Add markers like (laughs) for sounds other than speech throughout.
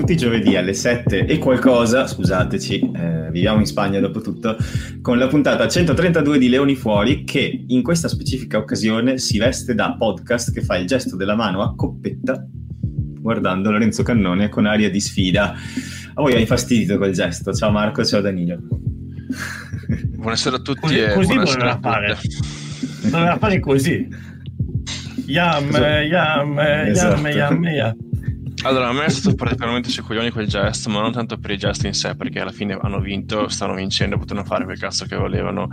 tutti i giovedì alle 7 e qualcosa, scusateci, eh, viviamo in Spagna dopo tutto, con la puntata 132 di Leoni Fuori che in questa specifica occasione si veste da podcast che fa il gesto della mano a coppetta guardando Lorenzo Cannone con aria di sfida. A voi ha infastidito quel gesto. Ciao Marco, ciao Danilo. Buonasera a tutti così, e così buonasera doveva a fare. Doveva fare così. Yam, Esatto. yam, Esatto. yam, yam, yam. Allora, a me è stato particolarmente sui coglioni quel gesto, ma non tanto per il gesto in sé, perché alla fine hanno vinto, stanno vincendo, potevano fare quel cazzo che volevano.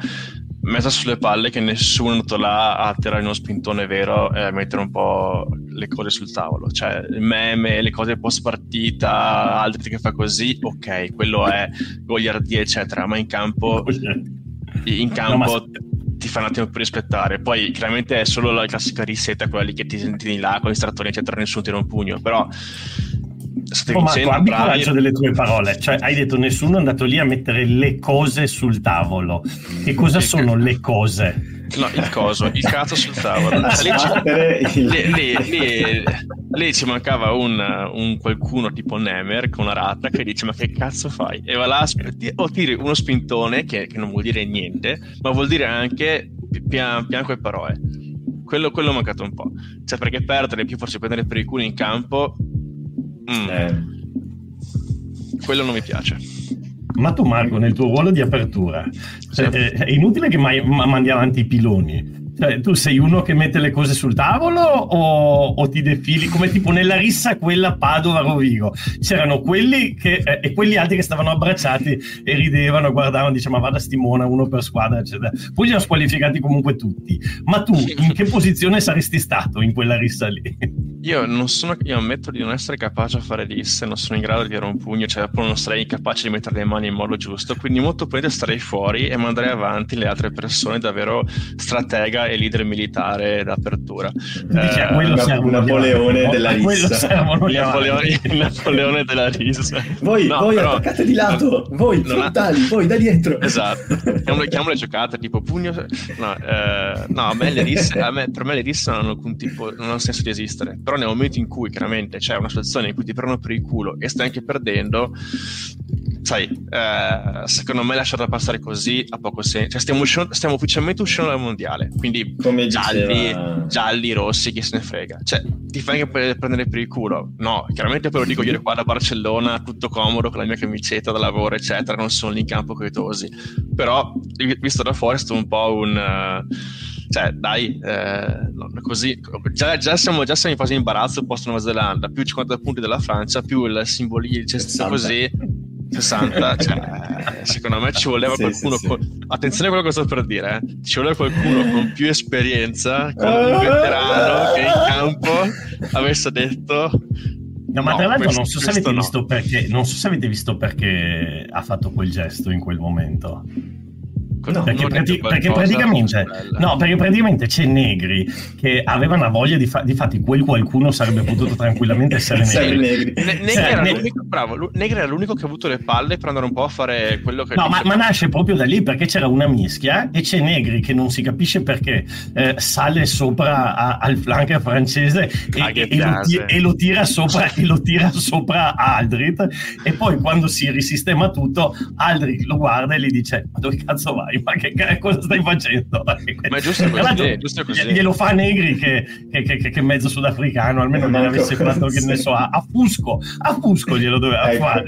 Messa sulle palle che nessuno è andato là a tirare uno spintone vero e a mettere un po' le cose sul tavolo. Cioè, il meme, le cose post partita, altri che fa così, ok, quello è goliardia, eccetera, ma in campo in campo No, ma- ti fa un attimo più rispettare. Poi chiaramente è solo la classica risetta, quella lì che ti senti là con gli strattori, eccetera, nessuno tira un pugno. Però state Oh, Marco, vincendo, abbi bravi. coraggio delle tue parole. Cioè, hai detto nessuno è andato lì a mettere le cose sul tavolo. Che cosa sono le cose? No, il coso, il cazzo sul tavolo. Lì, ci- lì- lì- lì- ci mancava un, un qualcuno tipo Nemer con una rata che dice ma che cazzo fai? E va là o tiri uno spintone che, che non vuol dire niente, ma vuol dire anche pi- pian, pian quelle parole. Quello, quello è mancato un po'. Cioè perché perdere più forse prendere per il culo in campo, mm, Eh, quello non mi piace. Ma tu, Marco, nel tuo ruolo di apertura, cioè, eh, è inutile che mai, ma- mandi avanti i piloni. Cioè, tu sei uno che mette le cose sul tavolo o, o ti defili come tipo nella rissa quella Padova-Rovigo? C'erano quelli che, eh, e quelli altri che stavano abbracciati e ridevano, guardavano, dicevano ma vada Stimona, uno per squadra, eccetera. Poi li hanno squalificati comunque tutti. Ma tu in che posizione saresti stato in quella rissa lì? Io non sono, io ammetto di non essere capace a fare risse, non sono in grado di tirare un pugno, cioè non sarei capace di mettere le mani in modo giusto, quindi molto probabilmente starei fuori e manderei avanti le altre persone davvero stratega e leader militare d'apertura. Dici, a Eh, quello gli Napoleone avanti, (laughs) della rissa. Napoleone, Napoleone della risa. Voi, No, voi però- attaccate di lato, voi non ha- frontali, voi da dietro. Esatto, chiamo, chiamo le giocate tipo pugno. No, eh, no a me le risse, a me- per me le risse non hanno alcun tipo, non hanno senso di esistere. Però nel momento in cui chiaramente c'è una situazione in cui ti prendono per il culo e stai anche perdendo, sai, eh, secondo me lasciarla passare così ha poco senso. Cioè, stiamo, uscendo- stiamo ufficialmente uscendo dal mondiale, quindi Come gialli, diceva- gialli, rossi, chi se ne frega. Cioè, ti fai anche prendere per il culo? No, chiaramente poi lo dico io qua da Barcellona, tutto comodo, con la mia camicetta da lavoro, eccetera, non sono lì in campo coetosi. Però, vi- visto da fuori, è stato un po' un... eh, cioè, dai, eh, così... Già, già siamo, già siamo in fase di imbarazzo post Nuova Zelanda, più 50 punti della Francia, più il simbolismo, cioè, 60. così... 60, (laughs) cioè, secondo me ci voleva Sì, qualcuno sì, sì. con- attenzione a quello che sto per dire eh. ci voleva qualcuno con più esperienza con un veterano che in campo avesse detto No, ma No, tra l'altro questo- non so, se avete no. visto perché, non so se avete visto perché ha fatto quel gesto in quel momento. No, perché, prati- perché praticamente, no, perché praticamente c'è Negri che aveva una voglia di, fa- difatti quel qualcuno sarebbe potuto tranquillamente (laughs) essere Negri. negri. Ne- Negri, Cioè, era ne- l'unico, bravo, lu- Negri era l'unico che ha avuto le palle per andare un po' a fare quello che No, ma, ma nasce proprio da lì perché c'era una mischia e c'è Negri che non si capisce perché eh, sale sopra a- al flanker francese e, Ah, che e lo, ti- e lo tira sopra e lo tira sopra a Aldrit e poi quando si risistema tutto Aldrit lo guarda e gli dice ma dove cazzo vai? Ma che, che cosa stai facendo? Ma è giusto così, è giusto così. Glielo fa Negri che, che, che, che- mezzo sudafricano almeno non Ecco, avesse fatto che ne so a, a Fusco a Fusco glielo doveva Ecco. fare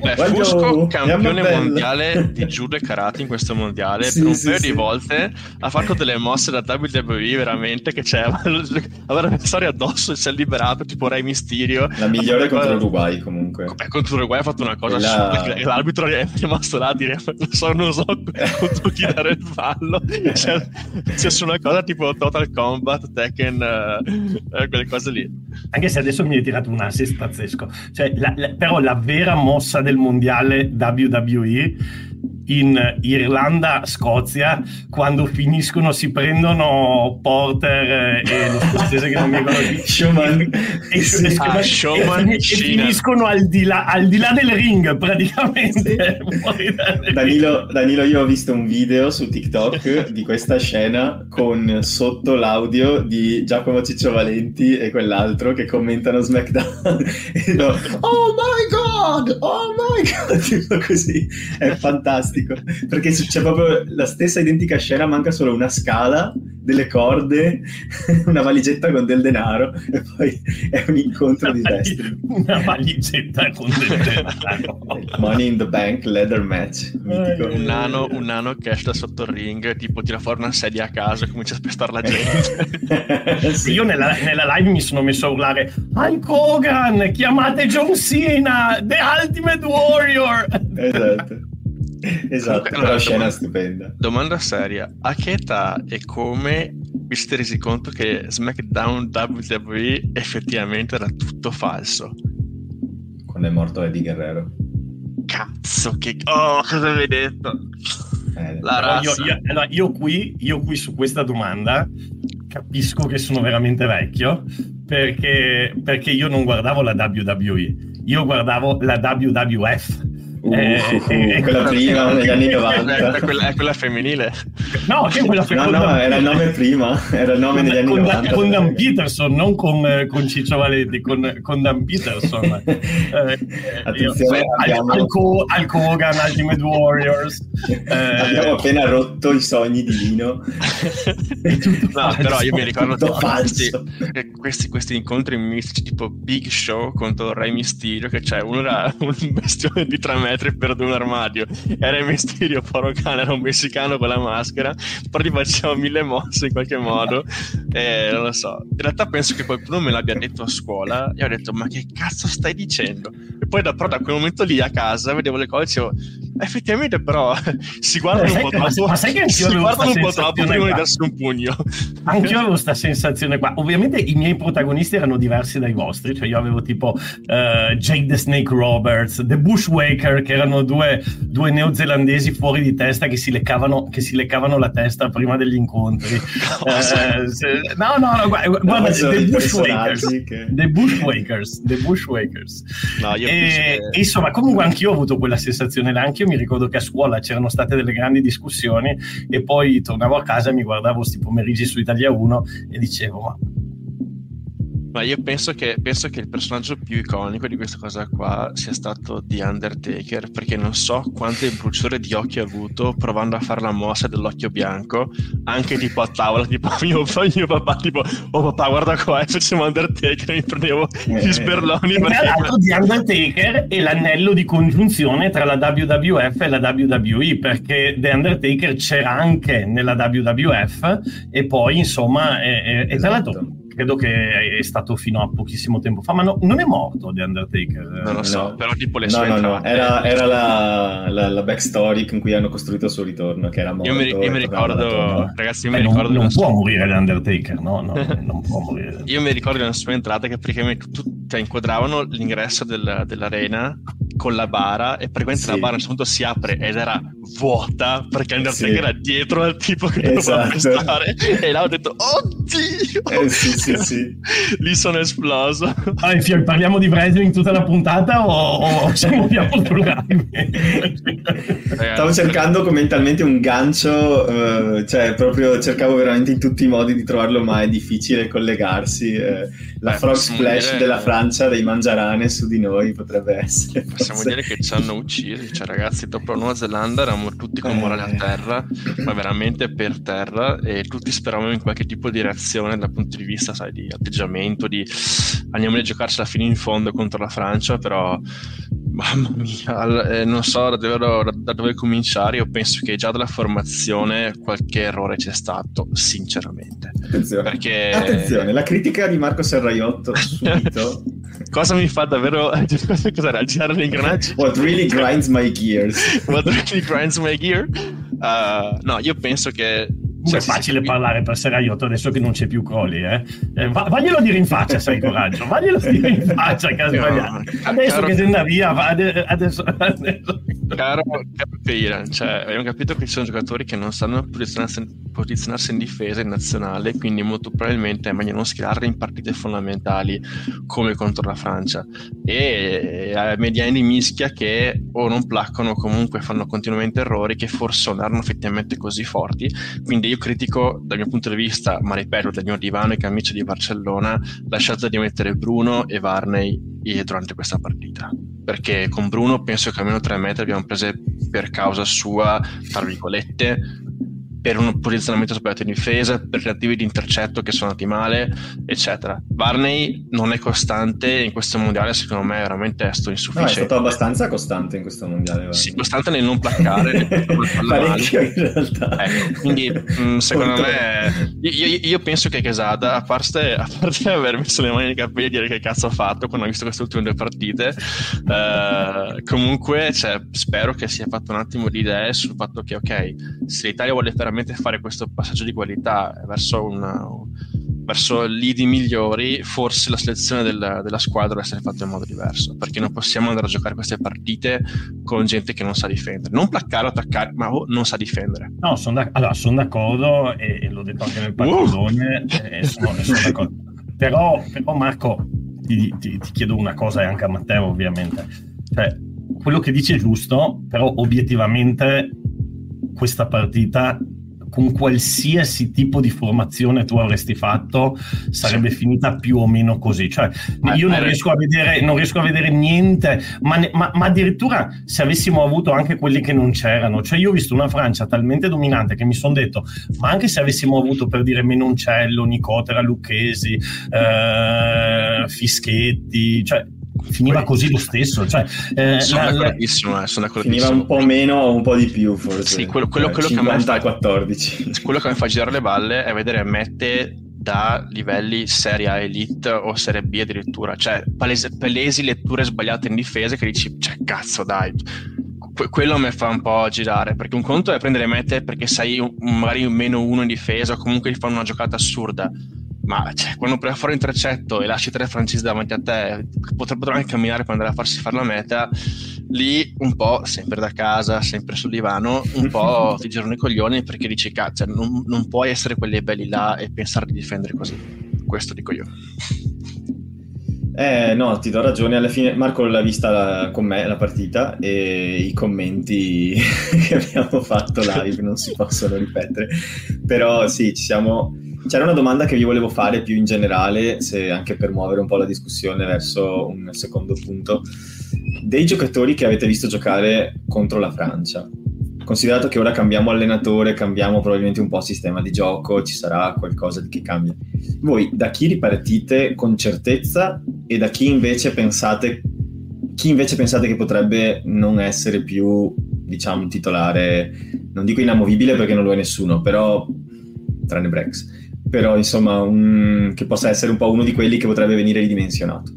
Beh, Fusco oh, campione mondiale di judo e karate in questo mondiale Sì, per un sì, paio sì. di volte ha fatto delle mosse da WWE veramente che c'è (laughs) aveva l'avversario addosso e si è liberato tipo Rey Mysterio La migliore contro l'Uruguay comunque. Beh, contro l'Uruguay ha fatto una cosa assurda che l'arbitro è rimasto là a dire non so, non so (laughs) contro chi dare il fallo cioè, c'è su una cosa tipo Total Combat Tekken eh, eh, quelle cose lì Anche se adesso mi hai tirato un assist pazzesco. Cioè, la- la- però la vera mossa del mondiale WWE in Irlanda-Scozia quando finiscono, si prendono Porter e lo scozzese che non mi ricordo. Showman. E, Sì. e- Ah, e- Showman e- e finiscono al di, là, al di là del ring praticamente. (laughs) Dal- Danilo, Danilo, io ho visto un video su TikTok di questa scena con sotto l'audio di Giacomo Ciccio Valenti e quell'altro che commentano SmackDown (laughs) e dicono, Oh my god! Oh my (laughs) god! Tipo così, è fantastico perché c'è proprio la stessa identica scena, manca solo una scala, delle corde, (laughs) una valigetta con del denaro e poi è un incontro di destri. Una valigetta con del (laughs) denaro. Money in the Bank leather match. Mitico. Un nano, un nano che esce da sotto il ring, tipo tira fuori una sedia a casa e comincia a spestare la gente. Sì. Io nella, nella live mi sono messo a urlare Hulk Hogan, chiamate John Cena, The Ultimate Warrior. Esatto. Esatto, Comunque, allora, scena domanda- stupenda. Domanda seria, a che età e come vi siete resi conto che SmackDown WWE effettivamente era tutto falso? Quando è morto Eddie Guerrero. Cazzo, che... Oh, cosa avevi detto? Eh, La io, io- allora, io qui, io qui su questa domanda capisco che sono veramente vecchio perché, perché io non guardavo la WWE, io guardavo la WWF. Uh, Eh, eh, quella prima, (laughs) negli anni 90. È quella, è quella femminile. No, che è quella No, no, era il nome prima, era il nome negli anni con, 90. con Dan Peterson, non con, eh, con Ciccio Valenti, con, con Dan Peterson. (laughs) Eh, eh, Attenzione, io- abbiamo- Al, Alco, Hulk Hogan, Ultimate Warriors. eh, Abbiamo appena rotto i sogni di Lino. (laughs) È tutto No, falso, però io mi ricordo tutto questi, falso. eh, questi, questi incontri mistici tipo Big Show contro Re Mysterio che c'è uno era un bestione di 3 metri per un armadio. E Re Mysterio poro cane era un messicano con la maschera. Però gli faceva mille mosse in qualche modo. E non lo so. In realtà penso che qualcuno me l'abbia detto a scuola e ho detto ma che cazzo stai dicendo? E poi da, però da quel momento lì a casa vedevo le cose e dicevo effettivamente però (laughs) si guardano Eh, un po' sai- ma- troppo ma sai che anch'io si guardano un po' troppo prima di darsi un pugno. Anch'io avevo questa sensazione qua. Ovviamente i miei protagonisti erano diversi dai vostri, cioè io avevo tipo eh, Jake the Snake Roberts, The Bushwaker, che erano due, due neozelandesi fuori di testa che si leccavano, che si leccavano la testa prima degli incontri. (laughs) Eh, se- no, no, no, guarda, guarda dei Bushwakers. che- The Bushwakers, The Bushwakers. No, E, che- e insomma, comunque anch'io ho avuto quella sensazione là. Anch'io mi ricordo che a scuola c'erano state delle grandi discussioni e poi tornavo a casa e mi guardavo questi pomeriggi su Italia 1 e dicevo, ma Ma io penso che, penso che il personaggio più iconico di questa cosa qua sia stato The Undertaker, perché non so quante bruciore di occhi ha avuto provando a fare la mossa dell'occhio bianco, anche tipo a tavola, tipo (laughs) mio, mio papà, tipo, oh papà guarda qua, e facciamo Undertaker, e mi prendevo Eh. gli sberloni. E tra perché- l'altro The Undertaker è l'anello di congiunzione tra la WWF e la WWE perché The Undertaker c'era anche nella WWF e poi insomma e, e- e tra l'altro Esatto. Credo che è stato fino a pochissimo tempo fa ma no- non è morto The Undertaker Non lo so, No. però tipo le No, sue no, no, entrate- era, era la, la, la backstory con cui hanno costruito il suo ritorno, che era morto. Io mi, io mi ricordo, ragazzi, io Eh, mi non, ricordo non una può sua- morire The Undertaker no, no (laughs) non può morire Io mi ricordo nella sua entrata che praticamente tu, cioè, inquadravano l'ingresso del- dell'arena con la bara e praticamente Sì. la bara a un certo punto si apre ed era vuota perché Undertaker Sì. era dietro al tipo che doveva Esatto. prestare e là ho detto oddio Eh, sì, sì, sì. (laughs) lì sono esploso Ah, Fio, parliamo di wrestling tutta la puntata o, o ci muoviamo sul Stavo cercando mentalmente un gancio, eh, cioè proprio cercavo veramente in tutti i modi di trovarlo, ma è difficile collegarsi. eh. la frog splash dire- della Francia, dei mangiarane su di noi potrebbe essere. Possiamo dire che ci hanno uccisi, cioè ragazzi, dopo la Nuova Zelanda eravamo tutti con Eh. morale a terra, ma veramente per terra, e tutti speravamo in qualche tipo di reazione dal punto di vista, sai, di atteggiamento, di andiamo a giocarcela fino in fondo contro la Francia, però mamma mia, eh, non so da dove, da dove cominciare, io penso che già dalla formazione qualche errore c'è stato, sinceramente. Attenzione. Perché Attenzione, la critica di Marco Serraiotto subito. (laughs) cosa mi fa davvero (laughs) cos'era, girare gli ingranaggi? What really grinds my gears. What really grinds my gear? Uh, no, io penso che. Comunque cioè, è facile sì, parlare per Seraiotto adesso che non c'è più Coli, eh. Eh, va- vaglielo dire in faccia se hai coraggio, vaglielo dire in faccia che ha sbagliato. Adesso caro- che se andà via, va- ade- adesso, adesso- caro, caro cioè, abbiamo capito che ci sono giocatori che non sanno posizionarsi, posizionarsi, in difesa in nazionale, quindi molto probabilmente è meglio non schierarli in partite fondamentali come contro la Francia. E a mediani mischia che o non placcano o comunque fanno continuamente errori che forse non erano effettivamente così forti. Quindi io critico dal mio punto di vista, ma ripeto, del mio divano e camicia di Barcellona, la scelta di mettere Bruno e Varney durante questa partita. Perché con Bruno penso che almeno tre metri abbiamo prese per causa sua, tra virgolette, per un posizionamento sbagliato in difesa, per tentativi di intercetto che sono andati male, eccetera. Barney non è costante in questo mondiale, secondo me è veramente esto insufficiente. No, è stato abbastanza costante in questo mondiale. Barney. Sì, costante nel non placcare, (laughs) parecchio in realtà. Ecco, quindi mh, mm, secondo me io, io, penso che Quesada, a parte, a parte aver messo le mani nei capelli e dire che cazzo ha fatto quando ha visto queste ultime due partite, eh, comunque cioè, spero che sia fatto un attimo di idee sul fatto che ok, se l'Italia vuole fare veramente fare questo passaggio di qualità verso, una, verso lidi migliori, forse la selezione del, della squadra deve essere fatta in modo diverso, perché non possiamo andare a giocare queste partite con gente che non sa difendere, non placcare o attaccare, ma non sa difendere. No, sono da, allora, son d'accordo e, e, l'ho detto anche nel parolone, uh! e sono, sono d'accordo. Però, però Marco, ti, ti, ti, chiedo una cosa e anche a Matteo ovviamente, cioè, quello che dici è giusto, però obiettivamente questa partita con qualsiasi tipo di formazione tu avresti fatto sarebbe finita più o meno così. Cioè, io non riesco, vedere, non riesco, a vedere, niente, ma, ma, ma, addirittura se avessimo avuto anche quelli che non c'erano, cioè io ho visto una Francia talmente dominante che mi sono detto, ma anche se avessimo avuto per dire Menoncello, Nicotera, Lucchesi, eh, Fischetti, cioè finiva così lo stesso. Cioè, eh, sono, d'accordissimo, eh, sono d'accordissimo. Finiva un po' meno o un po' di più, forse. Sì, quello, quello, quello, cioè, 50, che fa, 14. quello che mi fa girare le balle è vedere Mette da livelli Serie A Elite o Serie B addirittura, cioè palesi, palesi letture sbagliate in difesa che dici, cioè cazzo dai, que- quello mi fa un po' girare, perché un conto è prendere mete perché sei un, magari un meno uno in difesa o comunque ti fanno una giocata assurda, ma cioè, quando prendi fuori un trecetto e lasci tre francesi davanti a te, potrebbero anche camminare per andare a farsi fare la meta, lì un po', sempre da casa, sempre sul divano, un po' (laughs) ti girano i coglioni perché dici, cazzo, non, non puoi essere quelli belli là e pensare di difendere così. Questo dico io. Eh, no, ti do ragione. Alla fine Marco l'ha vista con me la partita e i commenti (laughs) che abbiamo fatto live non si possono ripetere. Però sì, ci siamo c'era una domanda che vi volevo fare più in generale, se anche per muovere un po' la discussione verso un secondo punto, dei giocatori che avete visto giocare contro la Francia. Considerato che ora cambiamo allenatore, cambiamo probabilmente un po' sistema di gioco, ci sarà qualcosa che cambia. Voi da chi ripartite con certezza e da chi invece pensate, chi invece pensate che potrebbe non essere più, diciamo, un titolare, non dico inamovibile perché non lo è nessuno, però tranne Brex però insomma un, che possa essere un po' uno di quelli che potrebbe venire ridimensionato.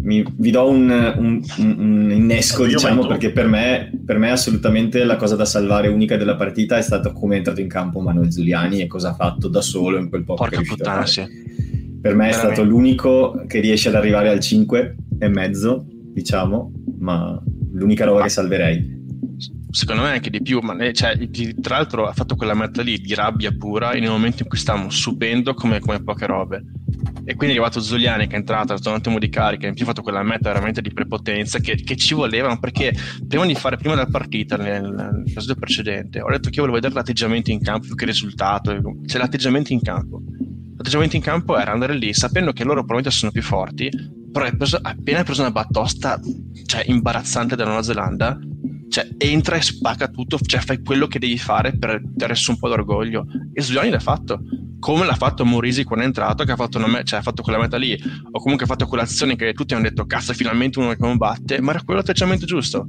Mi, vi do un, un, un innesco, diciamo, perché per me, per me assolutamente la cosa da salvare unica della partita è stato come è entrato in campo Manuel Zuliani e cosa ha fatto da solo in quel poco Porca puttana, sì. Per me è stato l'unico che riesce ad arrivare al 5 e mezzo, diciamo, ma l'unica roba che salverei secondo me anche di più, ma cioè, tra l'altro ha fatto quella meta lì di rabbia pura nel momento in cui stavamo subendo come, come poche robe. E quindi è arrivato Zuliani che è entrato, ha fatto un attimo di carica, in più ha fatto quella meta veramente di prepotenza che, che ci volevano perché prima di fare, prima della partita, nel, nel episodio precedente, ho detto che io volevo vedere l'atteggiamento in campo più che il risultato, cioè l'atteggiamento in campo. L'atteggiamento in campo era andare lì sapendo che loro probabilmente sono più forti, però preso, appena hai preso una battosta cioè, imbarazzante dalla Nuova Zelanda, cioè, entra e spacca tutto, cioè fai quello che devi fare per dare su un po' d'orgoglio. E Zuliani l'ha fatto. Come l'ha fatto Morisi quando è entrato, che ha fatto, me- cioè, ha fatto quella meta lì, o comunque ha fatto quell'azione che tutti hanno detto, cazzo, finalmente uno che combatte, ma era quello l'atteggiamento giusto.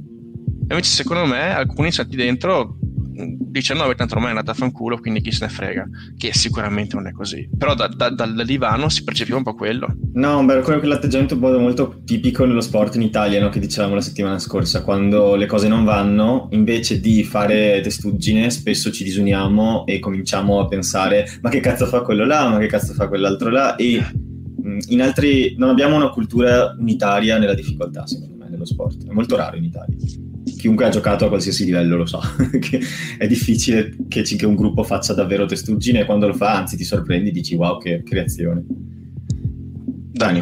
E invece, secondo me, alcuni senti dentro 19 tanto ormai è andata a fanculo, quindi chi se ne frega, che sicuramente non è così. Però da, da, dal divano si percepiva un po' quello. No, beh, quello quell'atteggiamento molto tipico nello sport in Italia, no? che dicevamo la settimana scorsa, quando le cose non vanno, invece di fare testuggine, spesso ci disuniamo e cominciamo a pensare ma che cazzo fa quello là, ma che cazzo fa quell'altro là e in altri non abbiamo una cultura unitaria nella difficoltà, secondo me dello sport. È molto raro in Italia. Chiunque ha giocato a qualsiasi livello lo sa, (laughs) che è difficile che, che, un gruppo faccia davvero testuggine e quando lo fa, anzi ti sorprendi, dici wow che creazione. Dani.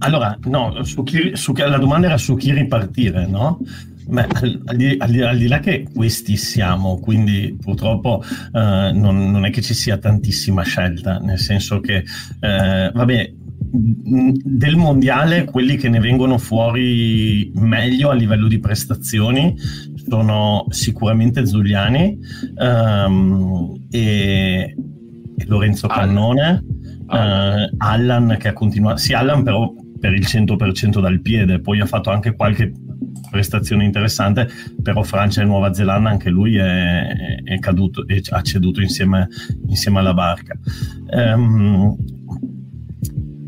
Allora, no, su chi, su, la domanda era su chi ripartire, no? Beh, al, al, di, al, al, di, là che questi siamo, quindi purtroppo eh, non, non, è che ci sia tantissima scelta, nel senso che, eh, vabbè, del mondiale quelli che ne vengono fuori meglio a livello di prestazioni sono sicuramente Zuliani um, e, e, Lorenzo Cannone, Allan. Uh, Allan che ha continuato, sì Allan però per il 100% dal piede, poi ha fatto anche qualche prestazione interessante, però Francia e Nuova Zelanda anche lui è, è caduto e ha ceduto insieme, insieme alla barca. Um,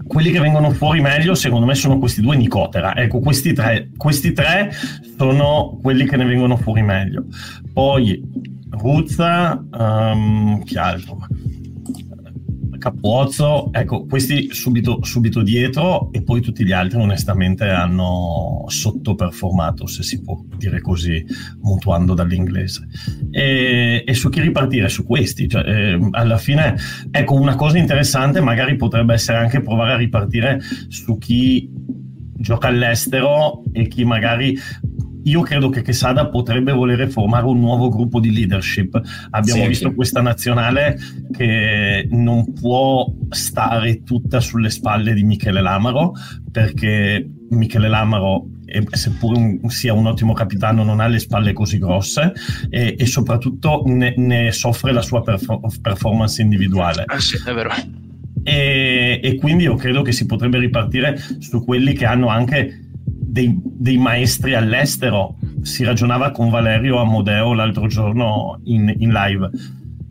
quelli che vengono fuori meglio secondo me sono questi due Nicotera. Ecco questi tre, questi tre sono quelli che ne vengono fuori meglio. Poi Ruzza um, chi altro Capozzo, ecco, questi subito, subito, dietro e poi tutti gli altri onestamente hanno sottoperformato, se si può dire così, mutuando dall'inglese. E, e su chi ripartire? Su questi. Cioè, eh, alla fine, ecco, una cosa interessante magari potrebbe essere anche provare a ripartire su chi gioca all'estero e chi magari io credo che Quesada potrebbe volere formare un nuovo gruppo di leadership. Abbiamo sì, visto sì. questa nazionale che non può stare tutta sulle spalle di Michele Lamaro, perché Michele Lamaro seppur un, sia un ottimo capitano, non ha le spalle così grosse e, e soprattutto ne, ne, soffre la sua perfor- performance individuale. Ah, sì, è vero. E, e, quindi io credo che si potrebbe ripartire su quelli che hanno anche dei, dei, maestri all'estero. Si ragionava con Valerio Amodeo l'altro giorno in, in live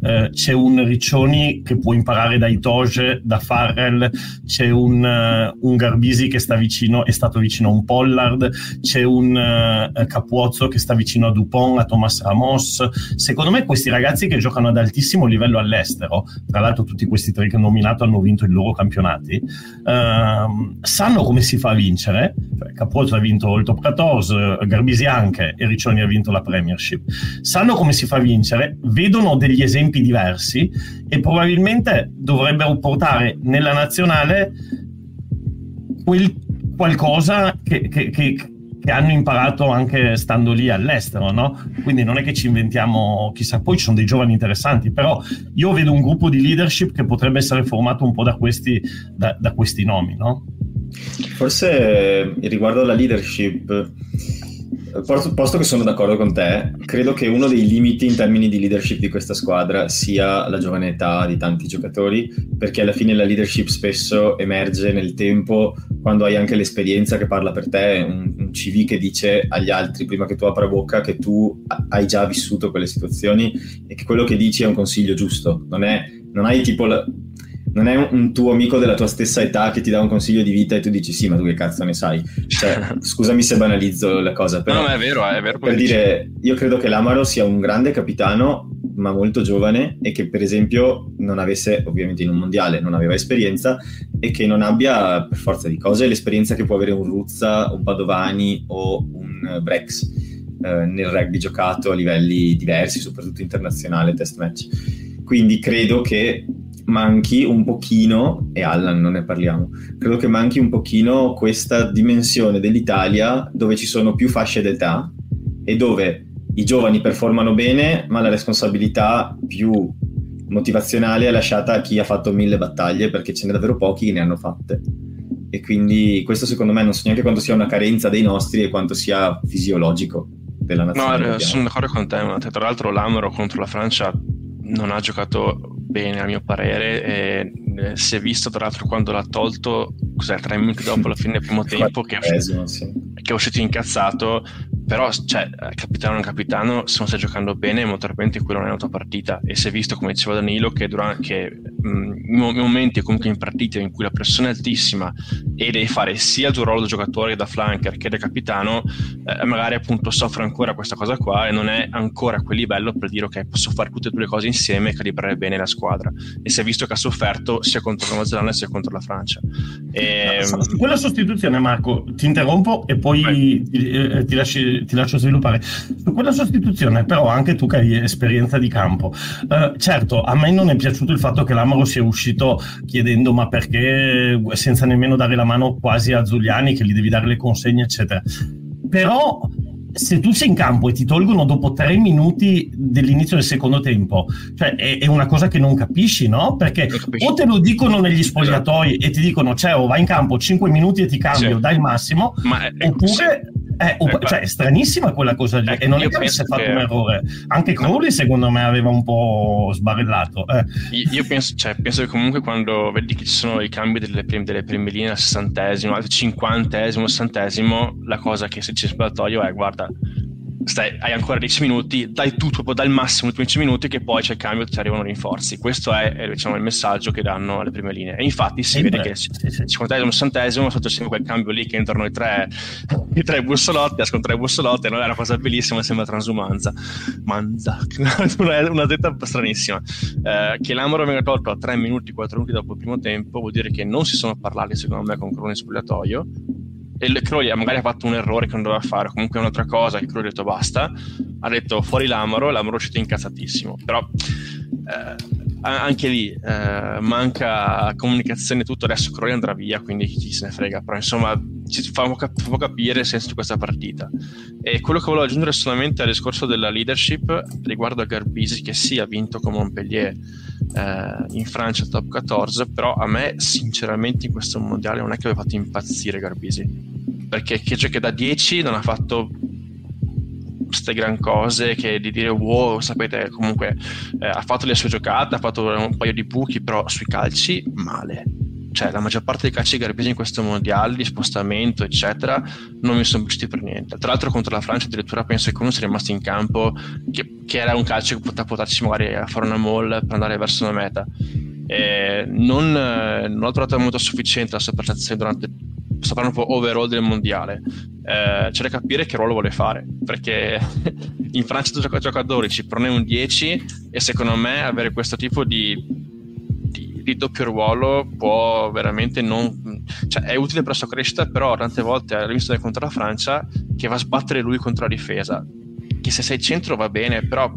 eh, c'è un Riccioni che può imparare dai Toge, da Farrell, c'è un, uh, un, Garbisi che sta vicino, è stato vicino a un Pollard, c'è un uh, Capuozzo che sta vicino a Dupont, a Thomas Ramos. Secondo me questi ragazzi che giocano ad altissimo livello all'estero, tra l'altro tutti questi tre che ho nominato hanno vinto i loro campionati, uh, sanno come si fa a vincere. Cioè, Capuozzo ha vinto il Top 14, Garbisi anche e Riccioni ha vinto la Premiership. Sanno come si fa a vincere, vedono degli esempi diversi e probabilmente dovrebbero portare nella nazionale quel qualcosa che, che, che, che hanno imparato anche stando lì all'estero, no? Quindi non è che ci inventiamo chissà, poi ci sono dei giovani interessanti, però io vedo un gruppo di leadership che potrebbe essere formato un po' da questi, da, da questi nomi, no? Forse riguardo alla leadership posto che sono d'accordo con te, credo che uno dei limiti in termini di leadership di questa squadra sia la giovane età di tanti giocatori, perché alla fine la leadership spesso emerge nel tempo quando hai anche l'esperienza che parla per te, un, un CV che dice agli altri prima che tu apra bocca che tu hai già vissuto quelle situazioni e che quello che dici è un consiglio giusto, non, è, non hai tipo la, non è un tuo amico della tua stessa età che ti dà un consiglio di vita e tu dici sì, ma tu che cazzo ne sai? Cioè, (laughs) scusami se banalizzo la cosa, però... No, è vero, è vero. Per dire, io credo che l'Amaro sia un grande capitano, ma molto giovane e che per esempio non avesse, ovviamente in un mondiale, non aveva esperienza e che non abbia per forza di cose l'esperienza che può avere un Ruzza, un Padovani o un Brex eh, nel rugby giocato a livelli diversi, soprattutto internazionale, test match. Quindi credo che manchi un pochino, e Allan non ne parliamo, credo che manchi un pochino questa dimensione dell'Italia dove ci sono più fasce d'età e dove i giovani performano bene, ma la responsabilità più motivazionale è lasciata a chi ha fatto mille battaglie perché ce ne davvero pochi che ne hanno fatte. E quindi questo secondo me non so neanche quanto sia una carenza dei nostri e quanto sia fisiologico della nazione. No, sono d'accordo con te, ma tra l'altro l'Amaro contro la Francia non ha giocato bene a mio parere eh, si è visto tra l'altro quando l'ha tolto cos'è, tre minuti dopo la fine del primo tempo che è, uscito, che è uscito incazzato però cioè, capitano o capitano se non stai giocando bene molto probabilmente quello non è la tua partita e si è visto come diceva Danilo che, durante, che mh, in momenti comunque in partite in cui la pressione è altissima e devi fare sia il tuo ruolo da giocatore che da flanker che da capitano, eh, magari appunto soffre ancora questa cosa qua e non è ancora a quel livello per dire ok posso fare tutte e due le cose insieme e calibrare bene la squadra e si è visto che ha sofferto sia contro la Nuova Zelanda sia contro la Francia. E... Su quella sostituzione Marco ti interrompo e poi ti, eh, ti, lasci, ti, lascio sviluppare. Su quella sostituzione però anche tu che hai esperienza di campo, eh, certo a me non è piaciuto il fatto che l'Amaro sia uscito chiedendo ma perché senza nemmeno dare la mano quasi a Giuliani che gli devi dare le consegne eccetera. Però se tu sei in campo e ti tolgono dopo tre minuti dell'inizio del secondo tempo, cioè è, è una cosa che non capisci, no? Perché o te lo dicono negli spogliatoi esatto. e ti dicono, cioè, oh, vai in campo cinque minuti e ti cambio, sì. dai il massimo, Ma, oppure... Sì eh, oh, cioè, è stranissima quella cosa lì. Eh, e non è che avesse fatto che... un errore. Anche Crowley, secondo me, aveva un po' sbarellato. Eh. Io penso, cioè, penso, che comunque quando vedi che ci sono i cambi delle prime, delle prime linee al sessantesimo, al cinquantesimo, sessantesimo, la cosa che se c'è spogliatoio è guarda, stai, hai ancora 10 minuti, dai tutto, proprio dai il massimo 10 minuti che poi c'è il cambio e ti arrivano rinforzi. Questo è diciamo, il messaggio che danno alle prime linee. E infatti si e vede che sì. 50 60 sotto c'è quel cambio lì che entrano i tre, i tre bussolotti, escono tre bussolotti, non è una cosa bellissima, sembra transumanza. Manza, (laughs) una, una detta stranissima. Eh, che l'Amoro venga tolto a 3 minuti, 4 minuti dopo il primo tempo vuol dire che non si sono parlati secondo me con Crone spogliatoio e Crowley magari ha fatto un errore che non doveva fare, comunque un'altra cosa che Crowley ha detto basta, ha detto fuori l'Amaro, l'Amaro è uscito incazzatissimo, però eh, anche lì eh, manca comunicazione tutto, adesso Crowley andrà via, quindi chi se ne frega, però insomma ci fa, fa capire il senso di questa partita. E quello che volevo aggiungere solamente al discorso della leadership riguardo a Garbisi che sì ha vinto con Montpellier eh, in Francia top 14, però a me sinceramente in questo mondiale non è che aveva fatto impazzire Garbisi perché che, che da 10 non ha fatto queste gran cose che di dire wow sapete comunque eh, ha fatto le sue giocate ha fatto un paio di buchi però sui calci male. Cioè la maggior parte dei calci garbisi in questo mondiale di spostamento eccetera non mi sono piaciuti per niente. Tra l'altro contro la Francia addirittura penso che uno sia rimasto in campo che, che era un calcio che poteva portarci magari a fare una mall per andare verso una meta e non, non l'ho trovato molto sufficiente la sua prestazione durante sto parlando un po' overall del mondiale, eh, c'è da capire che ruolo vuole fare, perché (laughs) in Francia gioca, gioca a 12, però ne è un 10 e secondo me avere questo tipo di, di, di doppio ruolo può veramente non... Cioè, è utile per la sua crescita, però tante volte hai visto contro la Francia che va a sbattere lui contro la difesa, che se sei centro va bene, però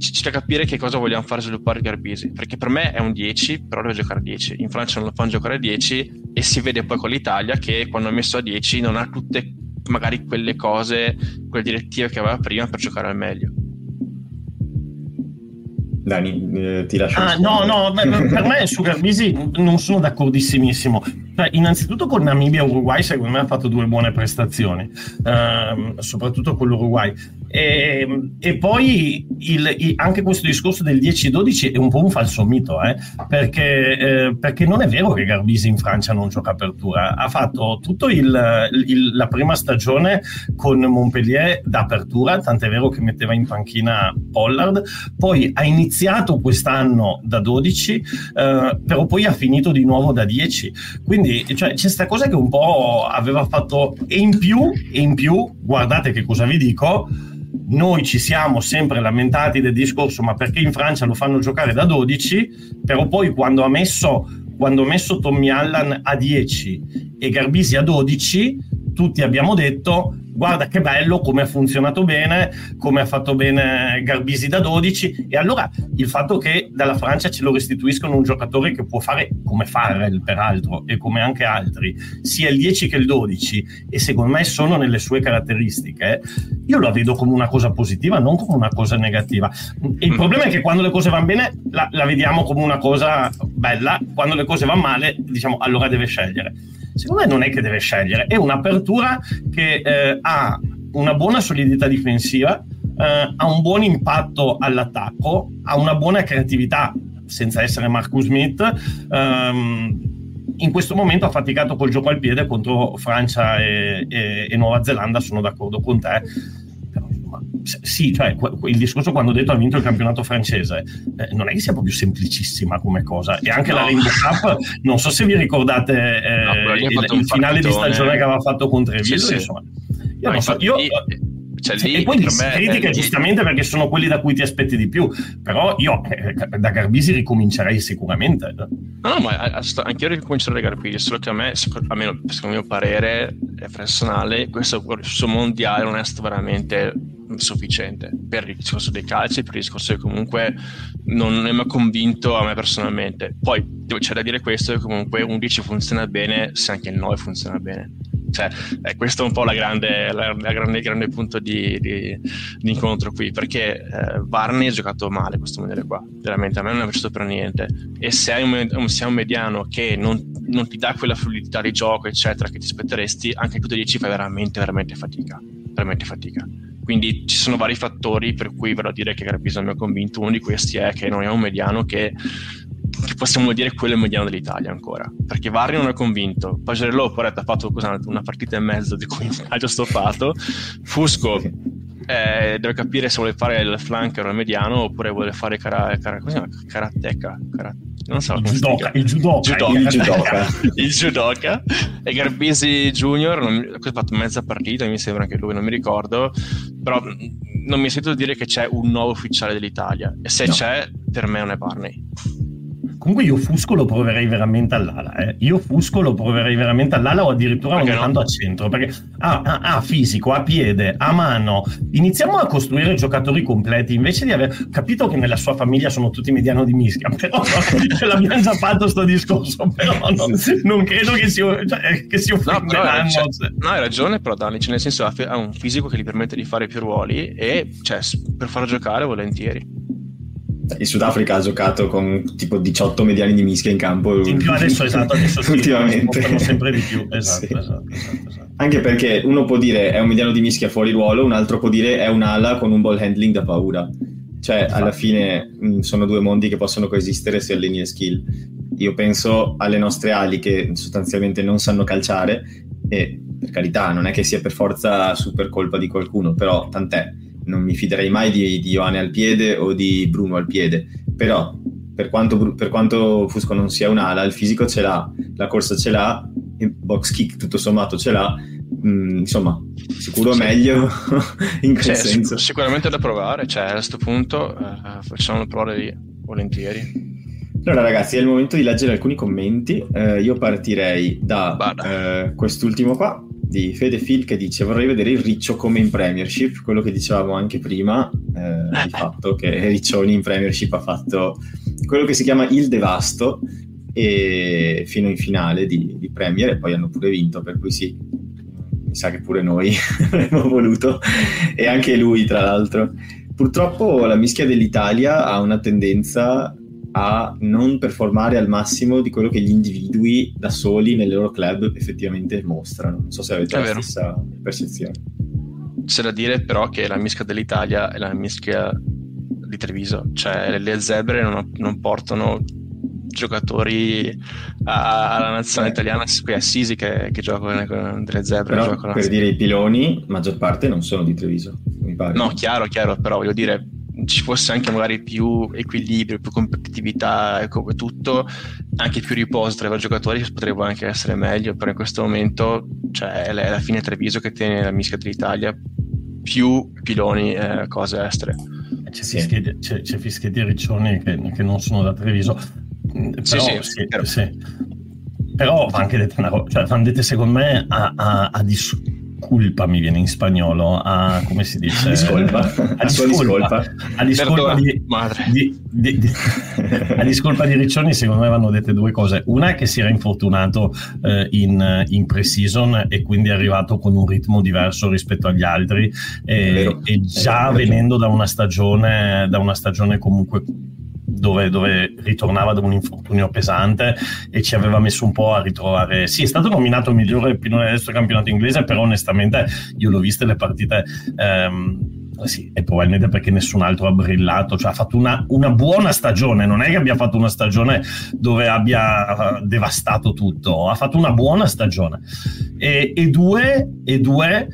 c'è da capire che cosa vogliamo fare sviluppare Garbisi perché per me è un 10 però deve giocare a 10 in Francia non lo fanno giocare a 10 e si vede poi con l'Italia che quando ha messo a 10 non ha tutte magari quelle cose quelle direttive che aveva prima per giocare al meglio Dani, eh, ti lascio. Ah, no, no, per me su Garbisi non sono d'accordissimissimo. Cioè, innanzitutto con Namibia e Uruguay, secondo me ha fatto due buone prestazioni, ehm, soprattutto con l'Uruguay. E, e poi il, il, anche questo discorso del 10-12 è un po' un falso mito, eh? perché, eh, perché, non è vero che Garbisi in Francia non gioca apertura. Ha fatto tutta la prima stagione con Montpellier d'apertura, tant'è vero che metteva in panchina Pollard, poi ha iniziato quest'anno da 12, eh, però poi ha finito di nuovo da 10. Quindi cioè, c'è questa cosa che un po' aveva fatto e in più, e in più, guardate che cosa vi dico noi ci siamo sempre lamentati del discorso ma perché in Francia lo fanno giocare da 12 però poi quando ha messo, quando ha messo Tommy Allan a 10 e Garbisi a 12 tutti abbiamo detto guarda che bello, come ha funzionato bene, come ha fatto bene Garbisi da 12 e allora il fatto che dalla Francia ce lo restituiscono un giocatore che può fare come Farrell peraltro e come anche altri, sia il 10 che il 12 e secondo me sono nelle sue caratteristiche, io la vedo come una cosa positiva, non come una cosa negativa. Il problema è che quando le cose vanno bene la, la vediamo come una cosa bella, quando le cose vanno male diciamo allora deve scegliere. Secondo me non è che deve scegliere, è un'apertura che eh, ha una buona solidità difensiva, eh, ha un buon impatto all'attacco, ha una buona creatività senza essere Marcus Smith. Ehm, in questo momento ha faticato col gioco al piede contro Francia e, e, e Nuova Zelanda, sono d'accordo con te sì, cioè il discorso quando ho detto ha vinto il campionato francese, eh, non è che sia proprio semplicissima come cosa. E anche no. la Rainbow Cup, non so se vi ricordate eh, no, il, il finale di stagione che aveva fatto con Treviso. Sì, sì. Insomma, io no, non so, io, cioè, lì, e poi li si critica giustamente perché sono quelli da cui ti aspetti di più. Però io eh, da Garbisi ricomincerei sicuramente. No, no, ma anche io ricomincerei da Garbisi, solo che a me, almeno secondo il mio parere personale, questo, questo mondiale non è stato veramente sufficiente per il discorso dei calci, per il discorso che comunque non mi ha convinto a me personalmente. Poi c'è da dire questo che comunque 11 funziona bene se anche il 9 funziona bene. Cioè, eh, questo è un po' la grande, la, la grande, grande punto di, di, di, incontro qui, perché eh, Varney ha giocato male questo mondiale qua, veramente a me non è piaciuto per niente. E se hai un, se hai un mediano che non, non, ti dà quella fluidità di gioco, eccetera, che ti aspetteresti, anche tu 10 fai veramente, veramente fatica. Veramente fatica. Quindi ci sono vari fattori per cui verrò a dire che Garbisa mi ha convinto. Uno di questi è che non è un mediano che, che possiamo dire quello è il mediano dell'Italia ancora. Perché Varri non è convinto. Pagerello ha fatto una partita e mezzo di cui ha già stoppato. Fusco eh, deve capire se vuole fare il flanker o il mediano oppure vuole fare cara, cara, cara, karateka. Cara, non so il judoka, il judoka, judoka, il (laughs) judoka. il judoka. E Garbisi Junior non, ha fatto mezza partita, mi sembra anche lui, non mi ricordo, però non mi sento dire che c'è un nuovo ufficiale dell'Italia e se no. c'è, per me non è Barney. Comunque io Fusco lo proverei veramente all'ala. Eh. Io Fusco lo proverei veramente all'ala o addirittura perché ogni tanto a centro. Perché ha, ha, ha, fisico, ha piede, ha mano. Iniziamo a costruire giocatori completi invece di aver capito che nella sua famiglia sono tutti mediano di mischia. (laughs) Però ce l'abbiamo già fatto sto discorso. Però non, non credo che si, cioè, che si offenderanno. No, cioè, no, hai ragione, però Dani, cioè, nel senso ha un fisico che gli permette di fare più ruoli e cioè, per farlo giocare volentieri il Sudafrica ha giocato con tipo 18 mediani di mischia in campo. In più adesso, esatto, adesso ultimamente. sempre di più. (laughs) Esatto, sì. esatto, esatto, esatto, Anche perché uno può dire è un mediano di mischia fuori ruolo, un altro può dire è un'ala con un ball handling da paura. Cioè, alla fine mh, mm, sono due mondi che possono coesistere se alleni e skill. Io penso alle nostre ali che sostanzialmente non sanno calciare e per carità non è che sia per forza super colpa di qualcuno, però tant'è non mi fiderei mai di, di Ioane al piede o di Bruno al piede, però per quanto, per quanto, Fusco non sia un'ala, il fisico ce l'ha, la corsa ce l'ha, il box kick tutto sommato ce l'ha, mm, insomma, sicuro sì. meglio (laughs) in quel cioè, senso. Sic- sicuramente da provare, cioè a questo punto eh, facciamo provare volentieri. Allora ragazzi, è il momento di leggere alcuni commenti, eh, io partirei da eh, quest'ultimo qua, di Fede Phil che dice vorrei vedere il Riccio come in Premiership, quello che dicevamo anche prima, eh, di fatto che Riccioni in Premiership ha fatto quello che si chiama il devasto e fino in finale di, di Premier e poi hanno pure vinto, per cui sì, mi sa che pure noi (laughs) avremmo voluto e anche lui tra l'altro. Purtroppo la mischia dell'Italia ha una tendenza a non performare al massimo di quello che gli individui da soli nel loro club effettivamente mostrano. Non so se avete è la vero. stessa percezione. C'è da dire però che la mischia dell'Italia è la mischia di Treviso, cioè le zebre non, non portano giocatori alla nazionale eh. italiana, qui è Sisi che, che gioca con delle zebre. Però, per dire i piloni, maggior parte non sono di Treviso, mi pare. No, chiaro, chiaro, però voglio dire, ci fosse anche magari più equilibrio, più competitività e come tutto, anche più riposo tra i vari giocatori potrebbe anche essere meglio, però in questo momento cioè, è la fine Treviso che tiene la mischia dell'Italia più piloni e eh, cose estere. C'è, sì. Fischetti, c'è, c'è Fischetti e Riccioni che, che, non sono da Treviso. Però, sì, sì, sì, sì. Però va anche detta una cosa, cioè, van dette secondo me a, a, a dis- culpa mi viene in spagnolo a come si dice? (laughs) Discolpa. A discolpa. a discolpa di, di, di, di, a discolpa di Riccioni secondo me vanno dette due cose. Una è che si era infortunato eh, in, in pre-season e quindi è arrivato con un ritmo diverso rispetto agli altri. E, e già venendo da una stagione da una stagione comunque dove, dove, ritornava da un infortunio pesante e ci aveva messo un po' a ritrovare. Sì, è stato nominato migliore pilone destro campionato inglese, però onestamente io l'ho viste le partite. Ehm, sì, e probabilmente perché nessun altro ha brillato, cioè ha fatto una, una, buona stagione, non è che abbia fatto una stagione dove abbia devastato tutto, ha fatto una buona stagione. E, e due, e due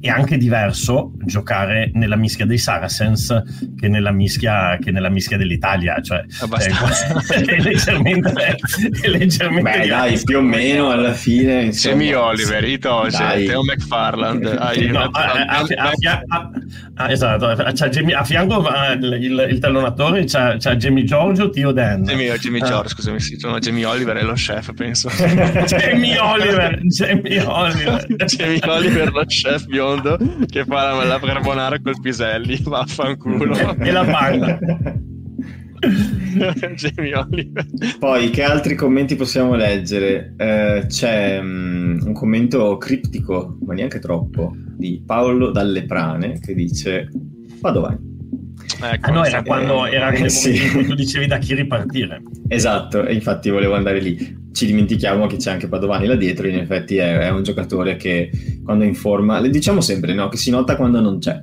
è anche diverso giocare nella mischia dei Saracens che nella mischia, che nella mischia dell'Italia, cioè è, (laughs) è leggermente, è leggermente Beh, dai, più o meno alla fine. Semi Oliver, Ito, Teo McFarland. (laughs) No, a, a, a, esatto, a, fianco il, il tallonatore c'ha, c'ha Jamie Giorgio, Tio Dan. Jamie, Jamie Giorgio, scusami, sì, sono Jamie Oliver è lo chef, penso. (laughs) Jamie Oliver, Jamie Oliver. Jamie Oliver, lo chef biondo che fa la, la carbonara col piselli, (laughs) vaffanculo. e la palla. (laughs) Jamie Oliver. Poi, che altri commenti possiamo leggere? Eh, c'è um, un commento criptico, ma neanche troppo, di Paolo Dalle Prane che dice Padovani. Ecco, ah, no, era quando era anche il sì. in cui tu dicevi da chi ripartire. Esatto, e infatti volevo andare lì. Ci dimentichiamo che c'è anche Padovani là dietro, in effetti è, è un giocatore che quando informa, le diciamo sempre no, che si nota quando non c'è.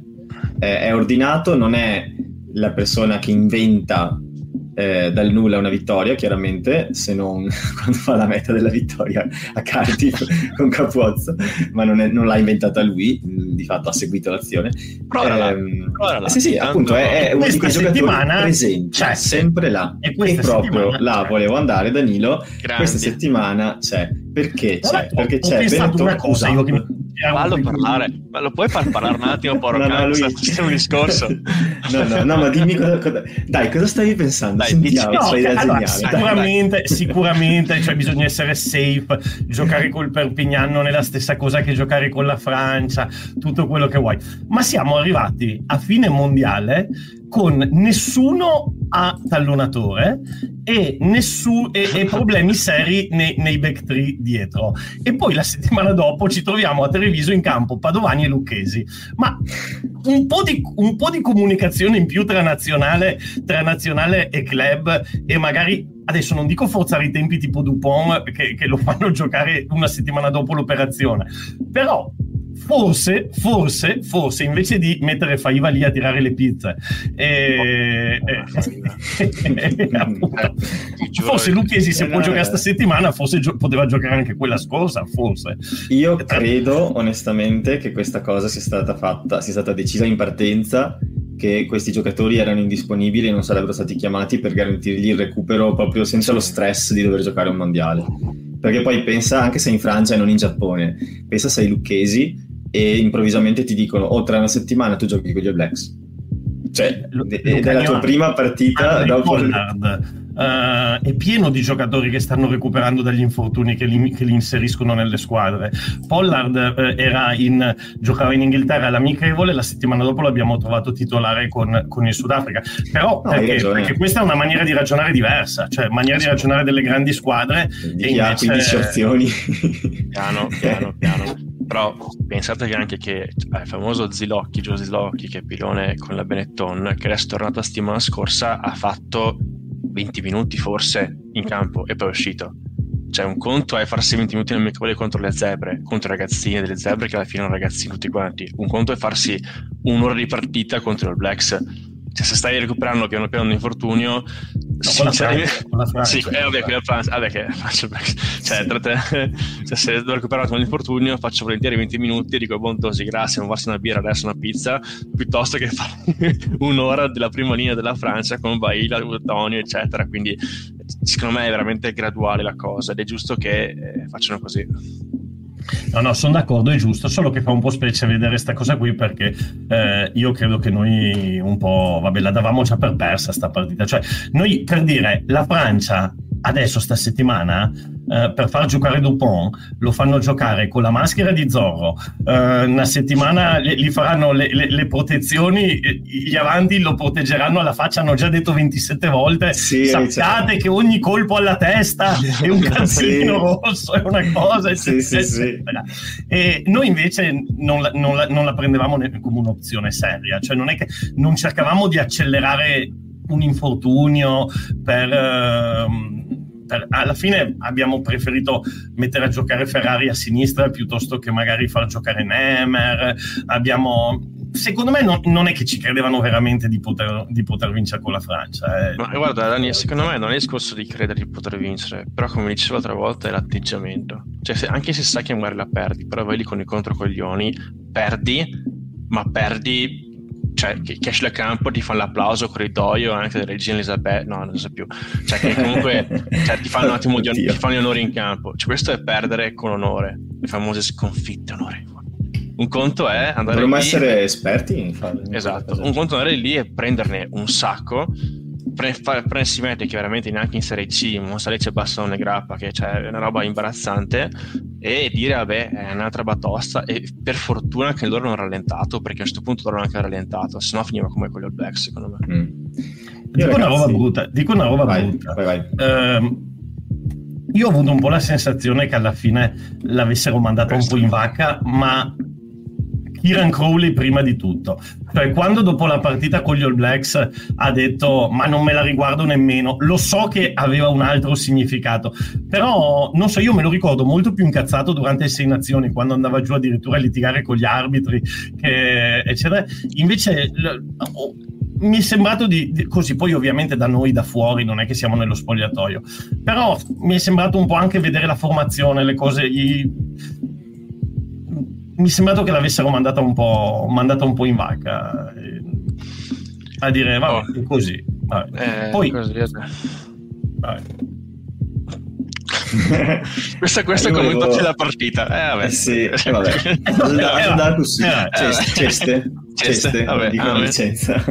Eh, è ordinato, non è la persona che inventa eh, dal nulla una vittoria, chiaramente, se non (laughs) quando fa la meta della vittoria a Cardiff (laughs) con Capuozzo, ma non, è, non, l'ha inventata lui, di fatto ha seguito l'azione. Provala ehm, là. Sì, sì, appunto, è, è uno di quei giocatori presenti, c'è sempre là. E, e proprio là c'è. volevo andare, Danilo, Grandi. questa settimana c'è. Perché c'è? Perché c'è Benetton una cosa, io che Fallo parlare, ma lo puoi far parlare un attimo, (laughs) porco no, no, lui... (laughs) c'è un discorso. no, no, no, ma dimmi cosa, cosa... Dai, cosa stavi pensando? Dai, Sentiamo, no, allora, sicuramente, sicuramente cioè, bisogna essere safe, giocare col Perpignan non è la stessa cosa che giocare con la Francia, tutto quello che vuoi. Ma siamo arrivati a fine mondiale con nessuno a tallonatore e, nessun, e, e problemi seri nei, nei, back three dietro. E poi la settimana dopo ci troviamo a Treviso in campo Padovani e Lucchesi. Ma un po' di, un po di comunicazione in più tra nazionale, tra nazionale e club e magari adesso non dico forzare i tempi tipo Dupont che, che, lo fanno giocare una settimana dopo l'operazione, però forse, forse, forse invece di mettere Faiva lì a tirare le pizze, e, e, (laughs) appunto, forse Lucchesi se può giocare questa settimana, forse gio- poteva giocare anche quella scorsa, forse. Io credo onestamente che questa cosa sia stata fatta, sia stata decisa in partenza che questi giocatori erano indisponibili e non sarebbero stati chiamati per garantirgli il recupero proprio senza lo stress di dover giocare un mondiale. Perché poi pensa, anche se in Francia e non in Giappone, pensa se ai lucchesi e improvvisamente ti dicono oh tra una settimana tu giochi con gli All Blacks. Cioè ed è la tua prima partita dopo Pollard uh, è pieno di giocatori che stanno recuperando dagli infortuni che li, che li inseriscono nelle squadre. Pollard uh, era in, giocava in Inghilterra all'amichevole la settimana dopo l'abbiamo trovato titolare con, con il Sudafrica. Però no, perché, perché, questa è una maniera di ragionare diversa cioè maniera di ragionare delle grandi squadre di e invece... 15 opzioni piano piano piano (laughs) però pensate che anche che eh, il famoso Zilocchi, Gio Zilocchi, che è pilone con la Benetton, che adesso è tornato la settimana scorsa, ha fatto 20 minuti forse in campo e poi è uscito. Cioè, un conto è farsi 20 minuti nel amichevole contro le zebre, contro i ragazzini delle zebre che alla fine sono ragazzini tutti quanti. Un conto è farsi un'ora di partita contro il Blacks cioè, se stai recuperando piano piano un infortunio, no, sinceramente, con la Francia, sì, eh, vabbè, con la Francia, vabbè, che faccio, cioè, sì. te, cioè, se devo recuperare un infortunio, faccio volentieri 20 minuti e dico, buon tosi, grazie, non farsi una birra, adesso una pizza, piuttosto che fare (laughs) un'ora della prima linea della Francia con Baila, Antonio, eccetera. Quindi, secondo me è veramente graduale la cosa ed è giusto che eh, facciano così. No, no, sono d'accordo, è giusto, solo che fa un po' specie vedere questa cosa qui perché eh, io credo che noi un po', vabbè, la davamo già per persa sta partita. Cioè, noi per dire, la Francia adesso sta settimana eh, per far giocare Dupont lo fanno giocare con la maschera di Zorro eh, una settimana gli faranno le, le, le, protezioni gli avanti lo proteggeranno alla faccia hanno già detto 27 volte sì, sappiate che ogni colpo alla testa è un (laughs) calzino sì. rosso è una cosa sì, eccetera, e noi invece non la, non, la, non la prendevamo come un'opzione seria cioè non è che non cercavamo di accelerare un infortunio per... Per, alla fine abbiamo preferito mettere a giocare Ferrari a sinistra piuttosto che magari far giocare Nemer. Abbiamo, secondo me non, non, è che ci credevano veramente di poter, di poter vincere con la Francia. Eh. Ma guarda, Dani, secondo me non è il discorso di credere di poter vincere, però come dicevo l'altra volta è l'atteggiamento. Cioè, se, anche se sai che magari la perdi, però vai lì con i controcoglioni perdi, ma perdi cioè che, che esci dal campo ti fanno l'applauso corridoio anche della regina Elisabetta no non so più. Cioè che comunque (laughs) cioè, ti fanno un attimo gli, ti fanno gli onori in campo. Cioè, questo è perdere con onore le famose sconfitte onore un conto è andare Dovremmo lì essere esperti in fare esatto. Un conto è andare lì e prenderne un sacco prendersi mette chiaramente neanche in Serie C, Monza Lecce Bassone Grappa, che cioè, è una roba imbarazzante, e dire vabbè è un'altra batosta e per fortuna che loro hanno rallentato perché a questo punto loro hanno anche rallentato se no finiva come quello il Black secondo me mm. dico, una roba brutta, dico una roba vai, brutta vai, vai. Uh, io ho avuto un po' la sensazione che alla fine l'avessero mandata un po' in vacca ma Kieran Crowley prima di tutto. Cioè, quando dopo la partita con gli All Blacks ha detto ma non me la riguardo nemmeno, lo so che aveva un altro significato, però non so, io me lo ricordo molto più incazzato durante le Sei Nazioni, quando andava giù addirittura a litigare con gli arbitri, che, eccetera. Invece... Oh, mi è sembrato di, di, così, poi ovviamente da noi da fuori non è che siamo nello spogliatoio, però mi è sembrato un po' anche vedere la formazione, le cose, gli, mi è sembrato che l'avessero mandata un po', mandata un po in vacca eh, a dire vabbè, oh. così. Vabbè. Eh, Poi, così vabbè. (laughs) questa, questa come volevo... la partita. Eh, vabbè. Eh sì, (laughs) eh, vabbè. Andare così. Ceste. Ceste, vabbè, dicono licenza. (laughs)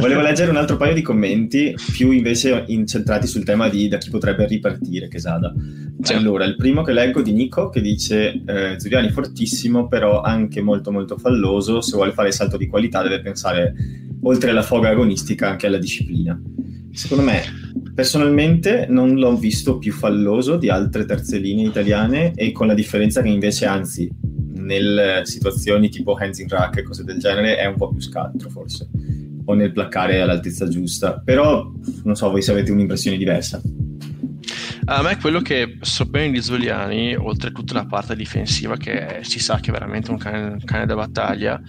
Volevo leggere un altro paio di commenti, più invece incentrati sul tema di da chi potrebbe ripartire Quesada. Sì. Allora, il primo che leggo di Nico che dice eh, Zuliani fortissimo, però anche molto molto falloso, se vuole fare il salto di qualità deve pensare oltre alla foga agonistica anche alla disciplina. Secondo me, personalmente non l'ho visto più falloso di altre terze linee italiane e con la differenza che invece anzi nelle situazioni tipo hands in rack e cose del genere è un po' più scaltro forse. O nel placcare all'altezza giusta. Però non so voi se avete un'impressione diversa. A me quello che so bene di Zuliani, oltre tutta la parte difensiva, che si sa che è veramente un cane, un cane da battaglia,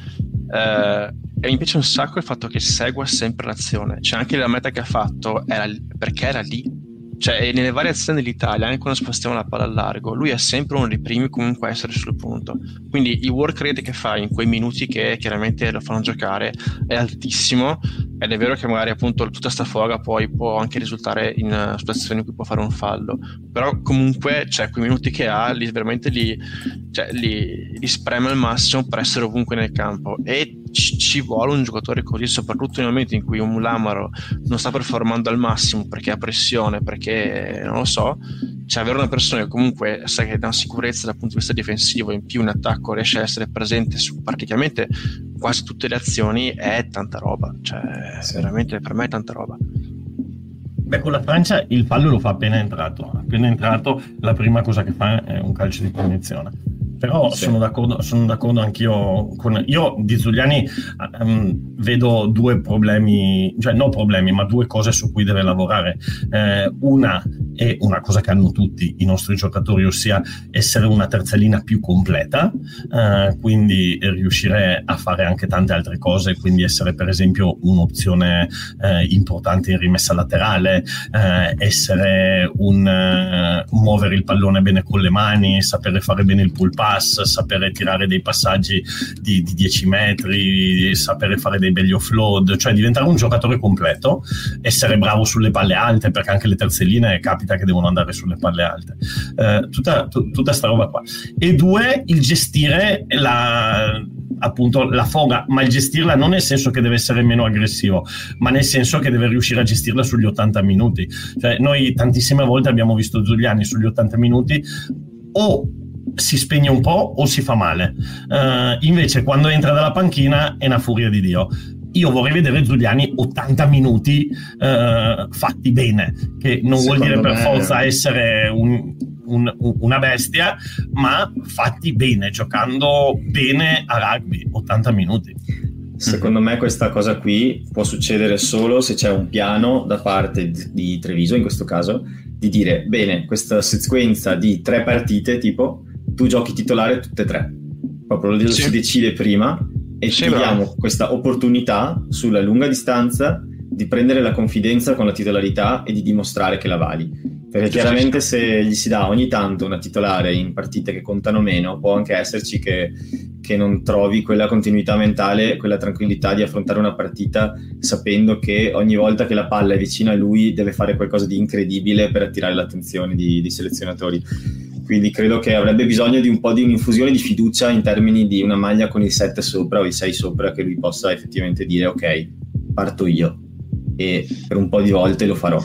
eh, e mi piace un sacco il fatto che segua sempre l'azione. Cioè, anche la meta che ha fatto era perché era lì cioè nelle varie azioni dell'Italia, anche quando spostiamo la palla a largo, lui è sempre uno dei primi comunque a essere sul punto. Quindi il work rate che fa in quei minuti che chiaramente lo fanno giocare è altissimo ed è vero che magari appunto tutta sta foga poi può anche risultare in uh, situazioni in cui può fare un fallo, però comunque cioè, quei minuti che ha li, veramente li, cioè, li, li spreme al massimo per essere ovunque nel campo e ci, vuole un giocatore così, soprattutto nel momento in cui un Lamaro non sta performando al massimo perché ha pressione, perché non lo so, cioè avere una persona che comunque sa che dà una sicurezza dal punto di vista difensivo, in più in attacco riesce a essere presente su praticamente quasi tutte le azioni, è tanta roba, cioè sì. veramente per me è tanta roba. Beh, con la Francia il fallo lo fa appena entrato. Appena entrato, la prima cosa che fa è un calcio di punizione però sì. sono, d'accordo, sono d'accordo anch'io con... Io di Zuliani um, vedo due problemi, cioè non problemi, ma due cose su cui deve lavorare. Eh, una è una cosa che hanno tutti i nostri giocatori, ossia essere una terzalina più completa, eh, quindi riuscire a fare anche tante altre cose, quindi essere per esempio un'opzione eh, importante in rimessa laterale, eh, essere un eh, muovere il pallone bene con le mani, sapere fare bene il pull pass, pass, sapere tirare dei passaggi di, di 10 metri, sapere fare dei belli offload, cioè diventare un giocatore completo, essere bravo sulle palle alte, perché anche le terzelline capita che devono andare sulle palle alte. Eh, tutta, t- tutta sta roba qua. E due, il gestire la appunto la foga, ma il gestirla non nel senso che deve essere meno aggressivo, ma nel senso che deve riuscire a gestirla sugli 80 minuti. Cioè, noi tantissime volte abbiamo visto Giuliani sugli 80 minuti o si spegne un po' o si fa male. Uh, invece, quando entra dalla panchina è una furia di Dio. Io vorrei vedere Giuliani 80 minuti uh, fatti bene, che non Secondo vuol dire per forza essere un, un, una bestia, ma fatti bene, giocando bene a rugby 80 minuti. Secondo me questa cosa qui può succedere solo se c'è un piano da parte di Treviso, in questo caso, di dire, bene, questa sequenza di tre partite tipo tu giochi titolare tutte e tre. Proprio lo sì. si decide prima e sì, diamo questa opportunità sulla lunga distanza di prendere la confidenza con la titolarità e di dimostrare che la vali. Perché chiaramente se gli si dà ogni tanto una titolare in partite che contano meno, può anche esserci che, che che non trovi quella continuità mentale, quella tranquillità di affrontare una partita sapendo che ogni volta che la palla è vicina a lui deve fare qualcosa di incredibile per attirare l'attenzione di, di selezionatori. Quindi credo che avrebbe bisogno di un po' di un'infusione di fiducia in termini di una maglia con il 7 sopra o il 6 sopra che lui possa effettivamente dire ok, parto io e per un po' di volte lo farò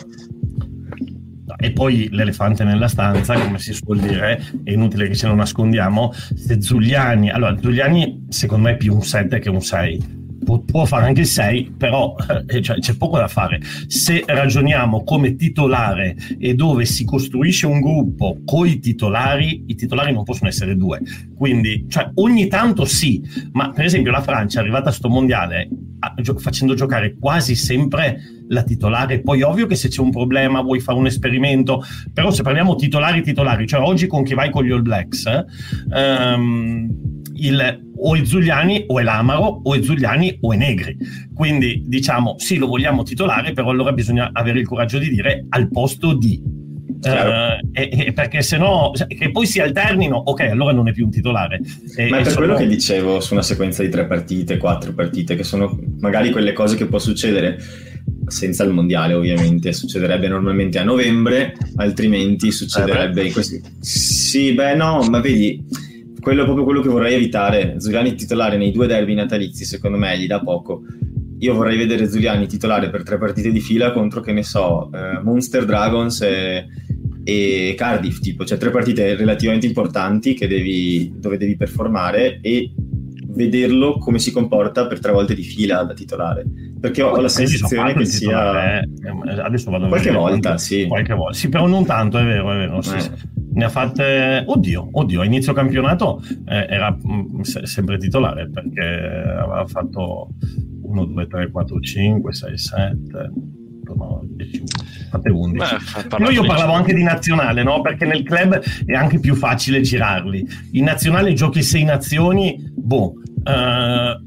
e poi l'elefante nella stanza, come si suol dire, è inutile che ce lo nascondiamo. Se Zuliani, allora Zuliani secondo me è più un 7 che un 6. Pu- può fare anche il 6, però (laughs) eh, cioè, c'è poco da fare. Se ragioniamo come titolare e dove si costruisce un gruppo con i titolari, i titolari non possono essere due. Quindi, cioè, ogni tanto sì, ma per esempio la Francia è arrivata a sto mondiale a, gio- facendo giocare quasi sempre la titolare. Poi ovvio che se c'è un problema vuoi fare un esperimento, però se parliamo titolari titolari, cioè oggi con chi vai con gli All Blacks, ehm, il, o è Zuliani o è l'Amaro o è Zuliani o è Negri. Quindi diciamo sì, lo vogliamo titolare, però allora bisogna avere il coraggio di dire al posto di. Uh, e, e perché se no, che poi si alternino, ok, allora non è più un titolare. E, Ma è per sono... quello che dicevo su una sequenza di tre partite, quattro partite, che sono magari quelle cose che può succedere senza il mondiale ovviamente, succederebbe normalmente a novembre, altrimenti succederebbe in questi... Sì, beh no, ma vedi, quello è proprio quello che vorrei evitare. Zuliani titolare nei due derby natalizi, secondo me, gli dà poco. Io vorrei vedere Zuliani titolare per tre partite di fila contro, che ne so, eh, Monster Dragons e, e, Cardiff, tipo, cioè tre partite relativamente importanti devi, dove devi performare e vederlo come si comporta per tre volte di fila da titolare perché ho, la sensazione che sia eh, adesso vado qualche volta qualche, sì qualche volta sì però non tanto è vero è vero sì, eh. ne ha fatte oddio oddio a inizio campionato eh, era mh, mm, sempre titolare perché aveva fatto 1 2 3 4 5 6 7 no, 10, fatte 11. Beh, Però io parlavo anche di nazionale, no? Perché nel club è anche più facile girarli. In nazionale giochi sei nazioni, boh, eh,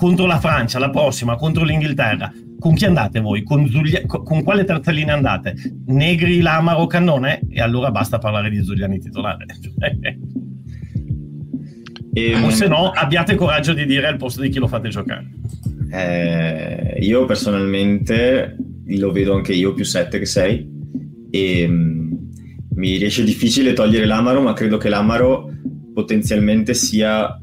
contro la Francia, la prossima, contro l'Inghilterra. Con chi andate voi? Con, Zulia- con quale terzellina andate? Negri, Lamaro, Cannone? E allora basta parlare di Zuliani titolare. (laughs) E, o se no, abbiate coraggio di dire al posto di chi lo fate giocare. Eh, io personalmente lo vedo anche io più 7 che 6 e um, mi riesce difficile togliere l'Amaro, ma credo che l'Amaro potenzialmente sia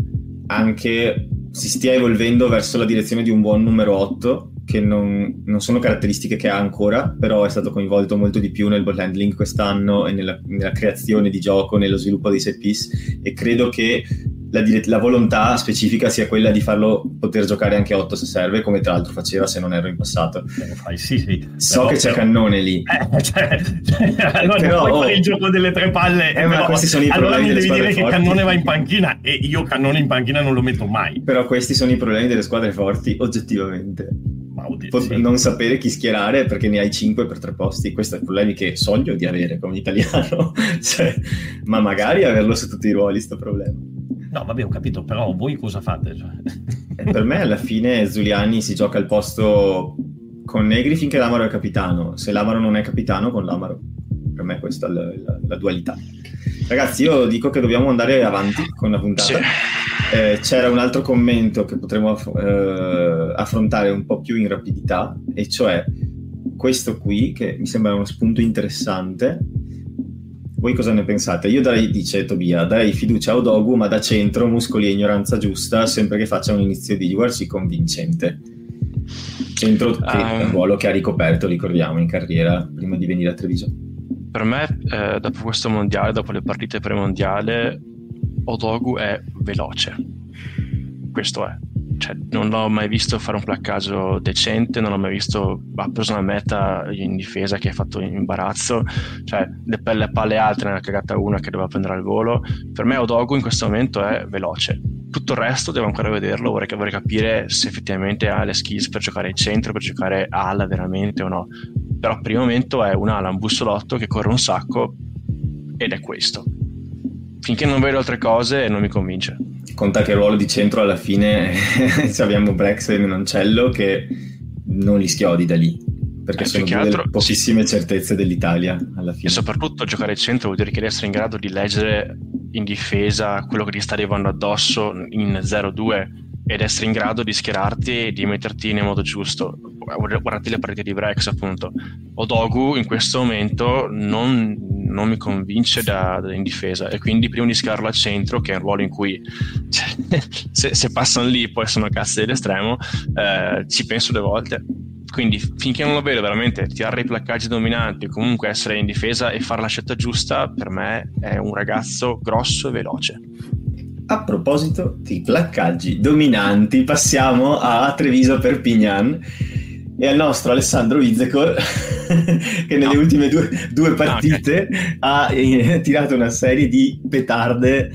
anche si stia evolvendo verso la direzione di un buon numero 8 che non, non, sono caratteristiche che ha ancora, però è stato coinvolto molto di più nel ball handling quest'anno e nella, nella creazione di gioco, nello sviluppo dei set piece e credo che la, la, volontà specifica sia quella di farlo poter giocare anche a 8 se serve, come tra l'altro faceva se non ero in passato. Eh, sì, sì. So però, che c'è però... Cannone lì. Eh, (laughs) cioè, cioè, allora però, puoi oh, fare il gioco delle tre palle. Eh, però, questi sono i allora mi devi dire forti. che Cannone va in panchina e io Cannone in panchina non lo metto mai. Però questi sono i problemi delle squadre forti, oggettivamente. Oddio, sì. non sapere chi schierare perché ne hai 5 per tre posti. Questo è il problema che sogno di avere come italiano. (laughs) cioè, ma magari averlo su tutti i ruoli, sto problema. No, vabbè, ho capito, però voi cosa fate? Cioè? Eh, per me alla fine Zuliani si gioca al posto con Negri finché Lamaro è capitano. Se Lamaro non è capitano, con Lamaro. Per me questa è la, la, la dualità. Ragazzi, io dico che dobbiamo andare avanti con la puntata. Sì. Eh, c'era un altro commento che potremmo eh, affrontare un po' più in rapidità, e cioè questo qui, che mi sembra uno spunto interessante. Voi cosa ne pensate? Io darei, dice Tobia, darei fiducia a Odogu, ma da centro, muscoli e ignoranza giusta, sempre che faccia un inizio di URC convincente. Centro che um... è un ruolo che ha ricoperto, ricordiamo, in carriera prima di venire a Treviso. Per me, eh, dopo questo mondiale, dopo le partite premondiale, Odogu è veloce. Questo è. Cioè, non l'ho mai visto fare un placcaggio decente, non l'ho mai visto ha preso una meta in difesa che ha fatto imbarazzo, cioè le, le palle alte ne ha cagata una che doveva prendere al volo. Per me Odogu in questo momento è veloce. Tutto il resto devo ancora vederlo, vorrei, vorrei capire se effettivamente ha le skills per giocare in centro, per giocare ala veramente o no. Però per il momento è un ala, un bussolotto che corre un sacco ed è questo finché non vedo altre cose non mi convince. Conta che il ruolo di centro alla fine (laughs) abbiamo Brex e Menoncello che non li schiodi da lì perché eh, sono due altro, delle pochissime sì. certezze dell'Italia alla fine. E soprattutto giocare al centro vuol dire che devi essere in grado di leggere in difesa quello che ti sta arrivando addosso in 0-2 ed essere in grado di schierarti e di metterti nel modo giusto. Guardate le partite di Brex, appunto. Odogu in questo momento non, non mi convince da, da in difesa e quindi prima di schierarlo al centro, che è un ruolo in cui cioè, (laughs) se, se, passano lì poi sono cazzi dell'estremo, eh, ci penso due volte. Quindi finché non lo vedo veramente tirare i placcaggi dominanti comunque essere in difesa e fare la scelta giusta, per me è un ragazzo grosso e veloce. A proposito di placcaggi dominanti, passiamo a Treviso Perpignan e al nostro Alessandro Izekor (laughs) che nelle no. ultime due, due partite okay. ha eh, tirato una serie di petarde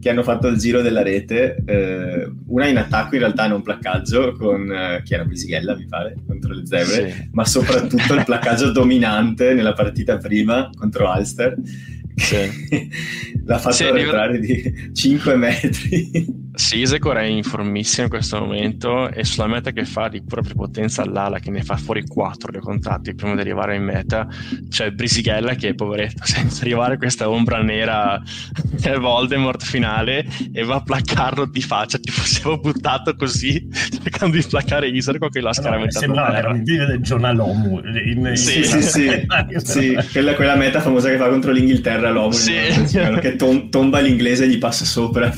che hanno fatto il giro della rete, eh, una in attacco in realtà non placcaggio con eh, chi era Brisighella mi pare contro le zebre, sì. ma soprattutto il placcaggio dominante nella partita prima contro Ulster sì. (laughs) l'ha fatto sì, entrare di 5 metri. Sisecor è in formissima in questo momento e sulla meta che fa di pura prepotenza all'ala che ne fa fuori 4 dei contatti prima di arrivare in meta c'è Brisighella che poveretto (laughs) senza arrivare a questa ombra nera Voldemort finale e va a placcarlo di faccia tipo siamo buttato così cercando di placcare Isarco che l'ha scaraventato sembra veramente del giornalomu in, sì, in... sì, sì, (laughs) sì. Quella, quella, meta famosa che fa contro l'Inghilterra l'uomo sì. che tom- tomba l'inglese e gli passa sopra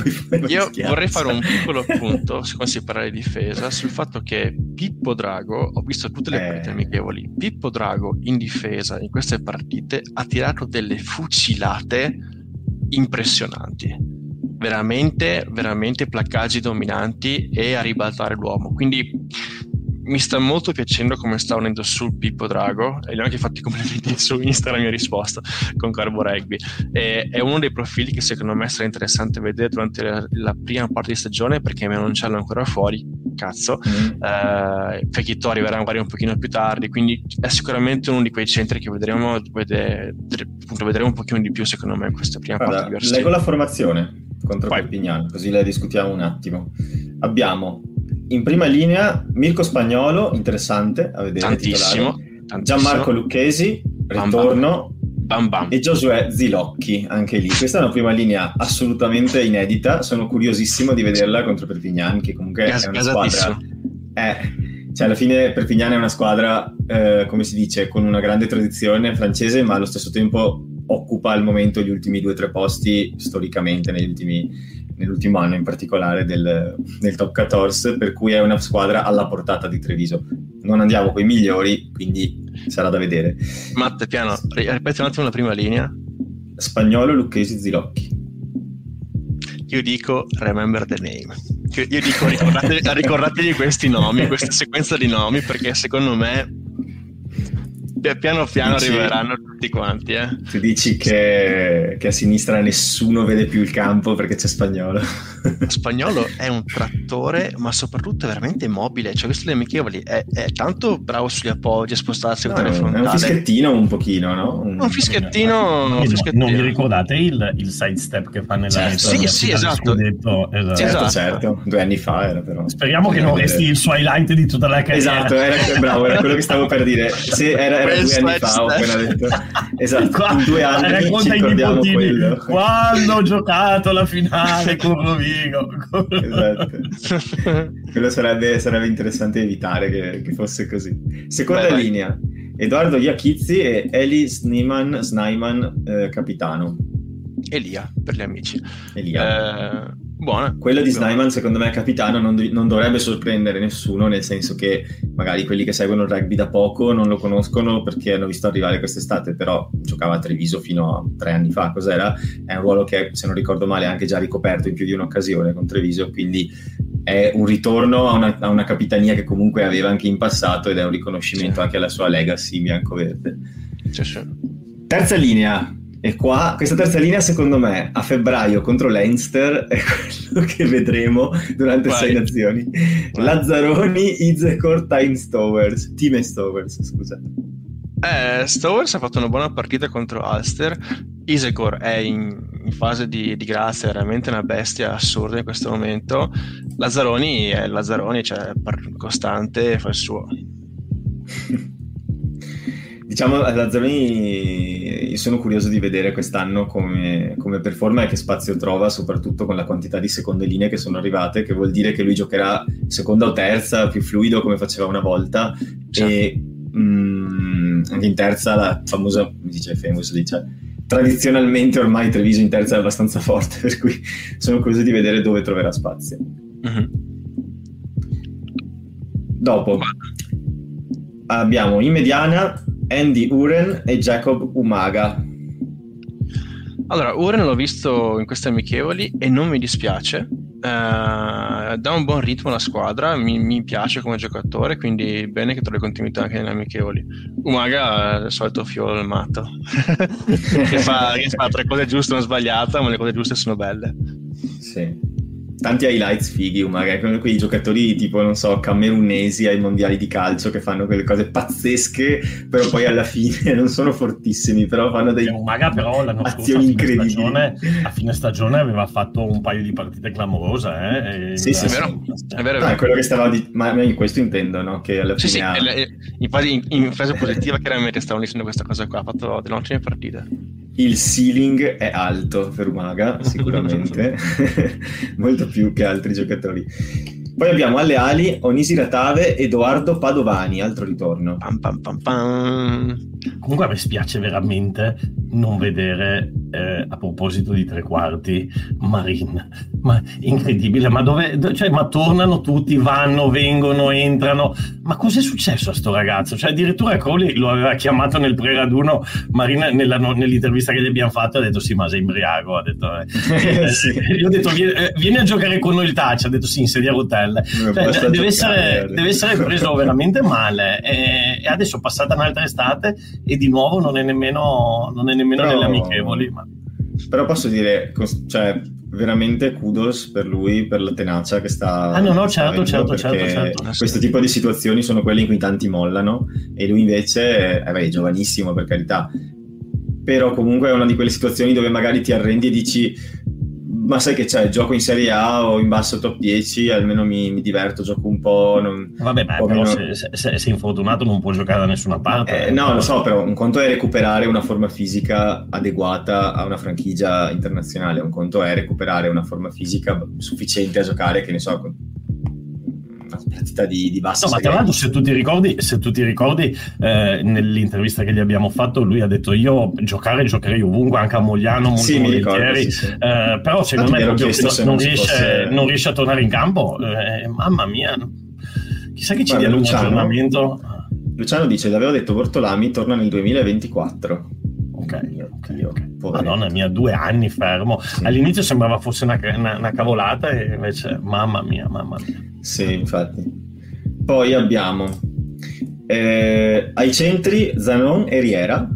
io vorrei vorrei fare un piccolo (laughs) appunto, se si parla di difesa, sul fatto che Pippo Drago, ho visto tutte le eh. partite amichevoli, Pippo Drago in difesa in queste partite ha tirato delle fucilate impressionanti. Veramente, veramente placcaggi dominanti e a ribaltare l'uomo. Quindi mi sta molto piacendo come sta unendo sul Pippo Drago e gli ho anche fatto i complimenti (laughs) su Instagram in risposta con Carbo Rugby. E, è uno dei profili che secondo me sarà interessante vedere durante la, la prima parte di stagione perché non ce l'ho ancora fuori cazzo mm. eh, Fechito arriverà magari un pochino più tardi quindi è sicuramente uno di quei centri che vedremo vede, vedremo un pochino di più secondo me in questa prima Guarda, parte leggo la formazione contro Perpignan così la discutiamo un attimo. Abbiamo in prima linea Mirko Spagnolo, interessante a vedere. Tantissimo. tantissimo. Gianmarco Lucchesi, ritorno. Bam bam. E Giosuè Zilocchi, anche lì. Questa è una prima linea assolutamente inedita. Sono curiosissimo di vederla contro Perpignan, che comunque Gas- è una squadra. Eh, cioè, alla fine Perpignan è una squadra, eh, come si dice, con una grande tradizione francese, ma allo stesso tempo occupa al momento gli ultimi due o tre posti storicamente negli ultimi nell'ultimo anno in particolare del, del, top 14, per cui è una squadra alla portata di Treviso. Non andiamo con i migliori, quindi sarà da vedere. Matte, piano, ripeti un attimo la prima linea. Spagnolo, Lucchesi, Zilocchi. Io dico remember the name. Io dico ricordate, (laughs) ricordatevi questi nomi, questa sequenza di nomi, perché secondo me piano piano arriveranno tutti quanti. Eh. Tu dici che, che, a sinistra nessuno vede più il campo perché c'è Spagnolo. (laughs) Spagnolo è un trattore, ma soprattutto è veramente mobile. Cioè, questo delle amichevoli è, è tanto bravo sugli appoggi a spostarsi no, con frontale. È un fischettino un pochino, no? Un, un fischettino. Un fischettino. Non vi ricordate il, il sidestep che fa nella certo. Sì, sì, esatto. Scudetto, esatto. Certo, certo. Due anni fa era però. Speriamo che non resti il suo highlight di tutta la carriera. Esatto, era, bravo, era quello che stavo per dire. Se era, era due anni fa, ho appena detto. (laughs) Esatto, Qua, due anni ci ricordiamo quello. Quando ho giocato la finale con Rovigo. esatto. (laughs) quello sarebbe, sarebbe, interessante evitare che, che fosse così. Seconda Beh, linea, Edoardo Iachizzi e Eli Snyman, Snyman eh, capitano. Elia, per gli amici. Elia. Eh Buona. Quello di Snyman, secondo me, capitano, non, non, dovrebbe sorprendere nessuno, nel senso che magari quelli che seguono il rugby da poco non lo conoscono perché hanno visto arrivare quest'estate, però giocava a Treviso fino a tre anni fa, cos'era? È un ruolo che, se non ricordo male, ha anche già ricoperto in più di un'occasione con Treviso, quindi è un ritorno a una, a una capitania che comunque aveva anche in passato ed è un riconoscimento sì. anche alla sua legacy bianco-verde. Sì, sì. Terza linea, e qua, questa terza linea, secondo me, a febbraio contro l'Einster è quello che vedremo durante Vai. sei nazioni. Vai. Lazzaroni, Izekor, Time Stowers, Team Stowers, scusate. Eh, Stowers ha fatto una buona partita contro Ulster. Isegor è in, in fase di, di, grazia, è veramente una bestia assurda in questo momento. Lazzaroni è Lazzaroni, cioè costante, fa il suo. (laughs) diciamo Lazzaroni sono curioso di vedere quest'anno come, come, performa e che spazio trova, soprattutto con la quantità di seconde linee che sono arrivate, che vuol dire che lui giocherà seconda o terza, più fluido come faceva una volta. Certo. E mh, mm, anche in terza la famosa, dice famous, dice tradizionalmente ormai Treviso in terza è abbastanza forte, (laughs) per cui sono curioso di vedere dove troverà spazio. Mm-hmm. Dopo abbiamo in mediana Andy Uren e Jacob Umaga. Allora, Uren l'ho visto in queste amichevoli e non mi dispiace. Uh, dà un buon ritmo alla squadra, mi, mi, piace come giocatore, quindi bene che trovi continuità anche nelle amichevoli. Umaga è il solito fiolo del matto, (laughs) che, fa, che fa tre cose giuste e una sbagliata, ma le cose giuste sono belle. Sì tanti highlights fighi, magari come quei giocatori tipo, non so, camerunesi ai mondiali di calcio che fanno quelle cose pazzesche, però poi alla fine (laughs) non sono fortissimi, però fanno dei Umaga però l'anno scorso a fine, stagione, a fine stagione aveva fatto un paio di partite clamorose, eh? sì, sì, è vero. È vero, è vero. Ah, quello che stava di... ma in questo intendo, no? Che alla sì, fine sì, ha... in, in, fase positiva chiaramente stavano dicendo questa cosa qua, ha fatto delle ottime partite il ceiling è alto per Umaga, sicuramente, (laughs) (laughs) molto più che altri giocatori. Poi abbiamo alle ali Onisi Ratave, Edoardo Padovani, altro ritorno. Pam, pam, pam, Comunque a me spiace veramente non vedere, eh, a proposito di tre quarti, Marin. Ma incredibile, ma dove, cioè, ma tornano tutti, vanno, vengono, entrano. Ma cos'è successo a sto ragazzo? Cioè, addirittura Crowley lo aveva chiamato nel pre-raduno, Marin nella, nell'intervista che gli abbiamo fatto ha detto sì, ma sei imbriaco. Ha detto, eh. (laughs) eh sì. Gli ho detto vieni, eh, vieni, a giocare con noi il touch, ha detto sì, in sedia a rotelle. Cioè, deve, essere, deve, essere, preso veramente male. E, e adesso passata un'altra estate e di nuovo non è nemmeno, non è nemmeno Però... nelle amichevoli. Ma... Però posso dire, cioè, veramente kudos per lui, per la tenacia che sta. Ah, no, no, certo, certo, certo, certo, Questo tipo di situazioni sono quelle in cui tanti mollano, e lui invece, eh, beh, è giovanissimo per carità. Però comunque è una di quelle situazioni dove magari ti arrendi e dici ma sai che c'è, gioco in Serie A o in basso top 10, almeno mi, mi diverto, gioco un po'. Non, Vabbè, beh, però meno... se, se, sei infortunato non puoi giocare da nessuna parte. Eh, no, lo so, però un conto è recuperare una forma fisica adeguata a una franchigia internazionale, un conto è recuperare una forma fisica sufficiente a giocare, che ne so, partita di, di basso. No, ma tra l'altro, se tu ti ricordi, se tu ti ricordi eh, nell'intervista che gli abbiamo fatto, lui ha detto: Io giocare giocherei ovunque, anche a Mogliano, molto sì, volentieri. Ricordo, sì, sì. Eh, però secondo me proprio non, non, riesce, fosse... non, riesce, a tornare in campo. Eh, mamma mia, chissà che ci dia un aggiornamento. Luciano dice: L'avevo detto Bortolami, torna nel 2024. Ok, ok, ok. Madonna mia, due anni fermo. Sì. All'inizio sembrava fosse una, una, una, cavolata e invece, mamma mia, mamma mia. Sì, infatti. Poi abbiamo eh, ai centri Zanon e Riera,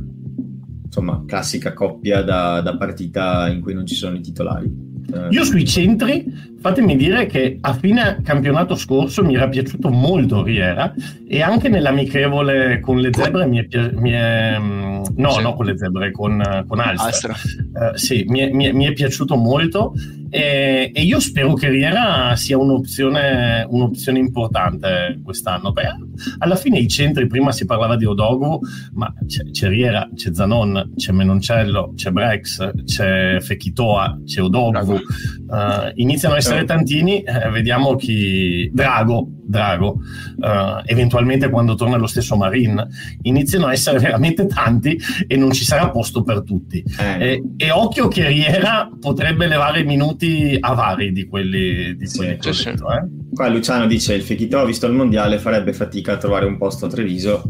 insomma, classica coppia da, da partita in cui non ci sono i titolari. Io sui centri, fatemi dire che a fine campionato scorso mi era piaciuto molto Riera e anche nell'amichevole con le zebre mi è, mi è mm, no, sì. no con le zebre, con, con Alster. Uh, sì, mi è, mi, è, mi è piaciuto molto e, e, io spero che Riera sia un'opzione, un'opzione importante quest'anno. Beh, alla fine i centri, prima si parlava di Odogu, ma c'è, c'è Riera, c'è Zanon, c'è Menoncello, c'è Brex, c'è Fekitoa, c'è Odogu. Uh, iniziano a essere tantini, eh, vediamo chi... Drago, Drago, uh, eventualmente quando torna lo stesso Marin, iniziano a essere veramente tanti e non ci sarà posto per tutti. Eh. E, e, occhio che Riera potrebbe levare minuti avari di quelli di quelli sì, sì. Detto, eh? Qua Luciano dice il Fechito visto il mondiale farebbe fatica a trovare un posto a Treviso.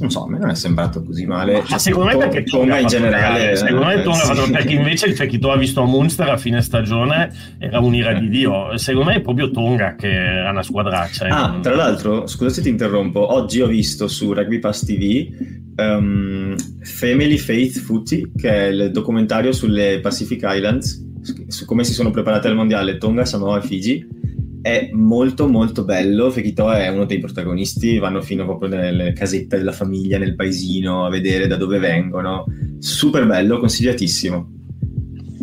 Non so, a me non è sembrato così male. Ma secondo me perché Tonga in generale. Secondo me Tonga eh, sì. perché invece il Fechito ha visto a Munster a fine stagione era un'ira di Dio. Secondo me è proprio Tonga che era una squadraccia. Ah, tra l'altro, scusa se ti interrompo, oggi ho visto su Rugby Pass TV um, Family Faith Footy, che è il documentario sulle Pacific Islands, su come si sono preparate al mondiale Tonga, Samoa e Fiji. È molto molto bello, Fekito è uno dei protagonisti, vanno fino proprio nelle casette della famiglia, nel paesino, a vedere da dove vengono. Super bello, consigliatissimo.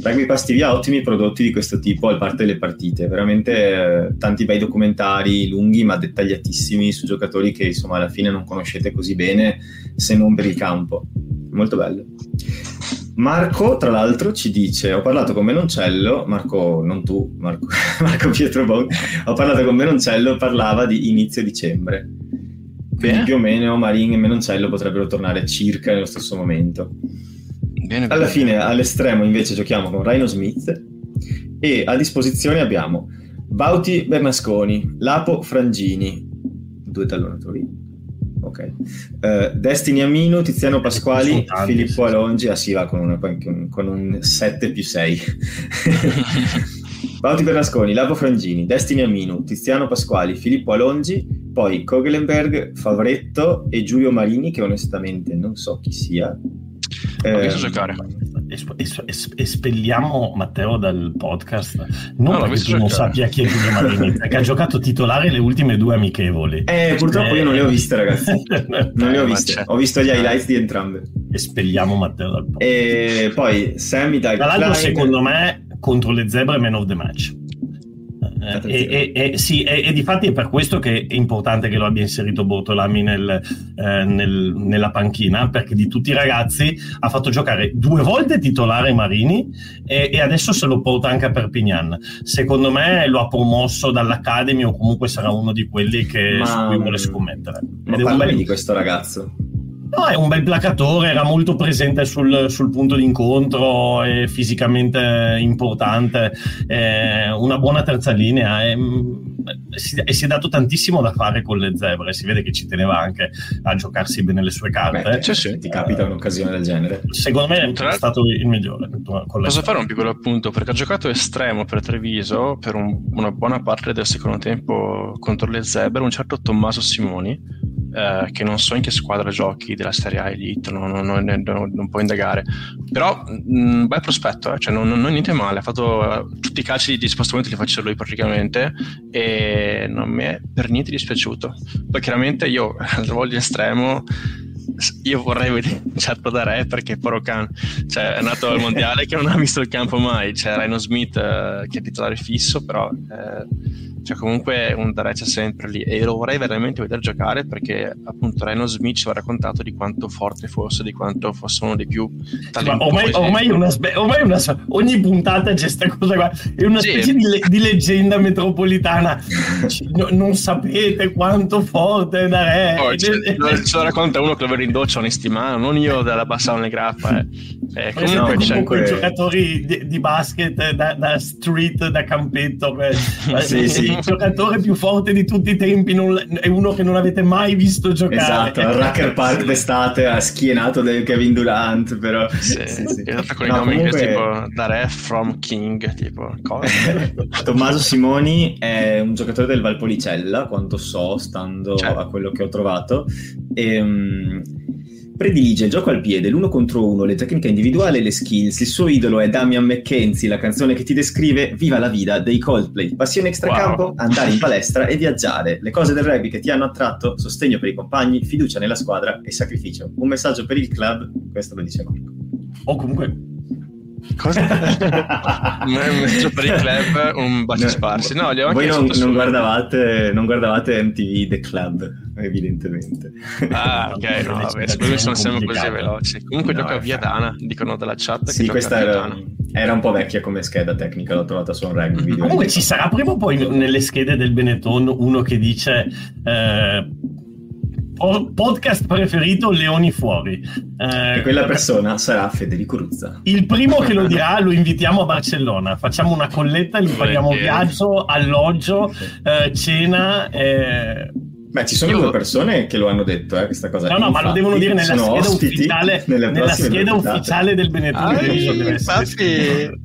Rugby TV ha ottimi prodotti di questo tipo al parte delle partite, veramente eh, tanti bei documentari lunghi ma dettagliatissimi su giocatori che insomma alla fine non conoscete così bene se non per il campo. Molto bello. Marco, tra l'altro, ci dice: Ho parlato con Menoncello, Marco, non tu, Marco, (laughs) Marco Pietro Bon, ho parlato con Menoncello, parlava di inizio dicembre. Quindi Bene. più o meno Marin e Menoncello potrebbero tornare circa nello stesso momento. Bene, Alla bene. fine, all'estremo, invece, giochiamo con Rhino Smith e a disposizione abbiamo Bauti Bernasconi, Lapo Frangini, due tallonatori. Ok. Eh, Destiny Amino, Tiziano Pasquali, tanti, Filippo. Alongi, ah sì, va con, una- con- con un 7 più 6. (laughs) Bauti Bernasconi, Lapo Frangini, Destiny Amino, Tiziano Pasquali, Filippo Alongi, poi Kogelenberg, Favretto e Giulio Marini, che onestamente non so chi sia. Ho visto Ehm, giocare. Es- es- es- espelliamo Matteo dal podcast non No, perché visto tu non sappia chi è Giulio Marini perché ha giocato titolare le ultime due amichevoli Eh, purtroppo io non le ho viste, ragazzi. (laughs) Non le ho Eh, viste. Ho visto gli highlights di entrambe. espelliamo Matteo dal podcast E poi Sammy Doug tra l'altro secondo me contro le zebre man of the match Eh. E, e- e- sì, e, e difatti è per questo che è importante che lo abbia inserito Bortolami nel, eh, nel- nella panchina perché di tutti i ragazzi ha fatto giocare due volte titolare Marini e, e adesso se lo porta anche a Perpignan. Secondo me lo ha promosso dall'Academy o comunque sarà uno di quelli che, Ma- su cui vuole scommettere. Ma parlami bel- di questo ragazzo. No, è un bel placatore, era molto presente sul, sul punto d'incontro, è fisicamente importante, è una buona terza linea è- e si, e si è dato tantissimo da fare con le zebre, si vede che ci teneva anche a giocarsi bene le sue carte. Beh, sì, sì. Ti capita un'occasione del genere. Secondo me Tra- è stato il migliore. Posso fare un piccolo appunto? Perché ha giocato estremo per Treviso per un- una buona parte del secondo tempo contro le Zebre, un certo Tommaso Simoni, eh, che non so in che squadra giochi della Serie A Elite, non, non- non- non- può indagare. Però un bel prospetto, eh, cioè non, niente male, ha fatto eh, tutti i calci di spostamento li faceva lui praticamente e non mi è per niente dispiaciuto. Poi chiaramente io (laughs) ruolo di estremo io vorrei vedere un certo da re perché Porocan cioè, è nato al mondiale che non ha visto il campo mai. C'è Rhino Smith eh, che è titolare fisso però eh, cioè comunque un da re c'è sempre lì. E lo vorrei veramente vedere giocare perché appunto Rhino Smith ci ha raccontato di quanto forte fosse di quanto fosse uno dei più talentuosi ormai, ormai una spe- ormai una so- ogni puntata c'è questa cosa qua è una Sì. specie di, le- di leggenda metropolitana. No- non sapete quanto forte è da re. Oh, ce, lo- ce lo racconta uno che lo vede in doccia onestamente non io della Bassano grappa eh. Eh, Comunque, comunque no, c'è comunque giocatori di, di basket da, da street, da campetto, que- (laughs) Sì, sì. il giocatore più forte di tutti i tempi non- è uno che non avete mai visto giocare. Esatto, al (laughs) Rucker Park d'estate ha schienato del Kevin Durant, però... Sì, Sì, sì. esatto, con No, i nomi comunque- che tipo da re from king tipo? (laughs) Tommaso Simoni è un giocatore del Valpolicella, quanto so, stando Cioè. a quello che ho trovato. E, mm, predilige il gioco al piede, l'uno contro uno, le tecniche individuali e le skills. Il suo idolo è Damian McKenzie, la canzone che ti descrive Viva la vita dei Coldplay. Passione extracampo, Wow. andare in palestra e viaggiare. Le cose del rugby che ti hanno attratto, sostegno per i compagni, fiducia nella squadra e sacrificio. Un messaggio per il club, questo lo dice Marco. O comunque Cosa? (laughs) un messaggio per il club, un bacio sparsi. No, li ho anche Voi non, non guardavate, non guardavate MTV The Club, evidentemente. Ah, ok, (laughs) no, vabbè, secondo me sono sempre così veloci. Comunque No, gioca a è via Dana, dicono dalla chat che Sì, questa era, era un po' vecchia come scheda tecnica, l'ho trovata su un rugby video. Comunque ci sarà prima o poi nelle schede del Benetton uno che dice eh, podcast preferito Leoni fuori. Eh, E quella persona sarà Federico Ruzza. Il primo che lo dirà lo invitiamo a Barcellona, facciamo una colletta, gli paghiamo viaggio, alloggio, eh, cena. eh. Beh, ci sono Io- due persone che lo hanno detto, eh, questa cosa. No, no, ma lo Infatti, devono dire nella scheda ospiti ufficiale, nella scheda ufficiale del Benetton Ah, Treviso. Deve essere, infatti- scritto,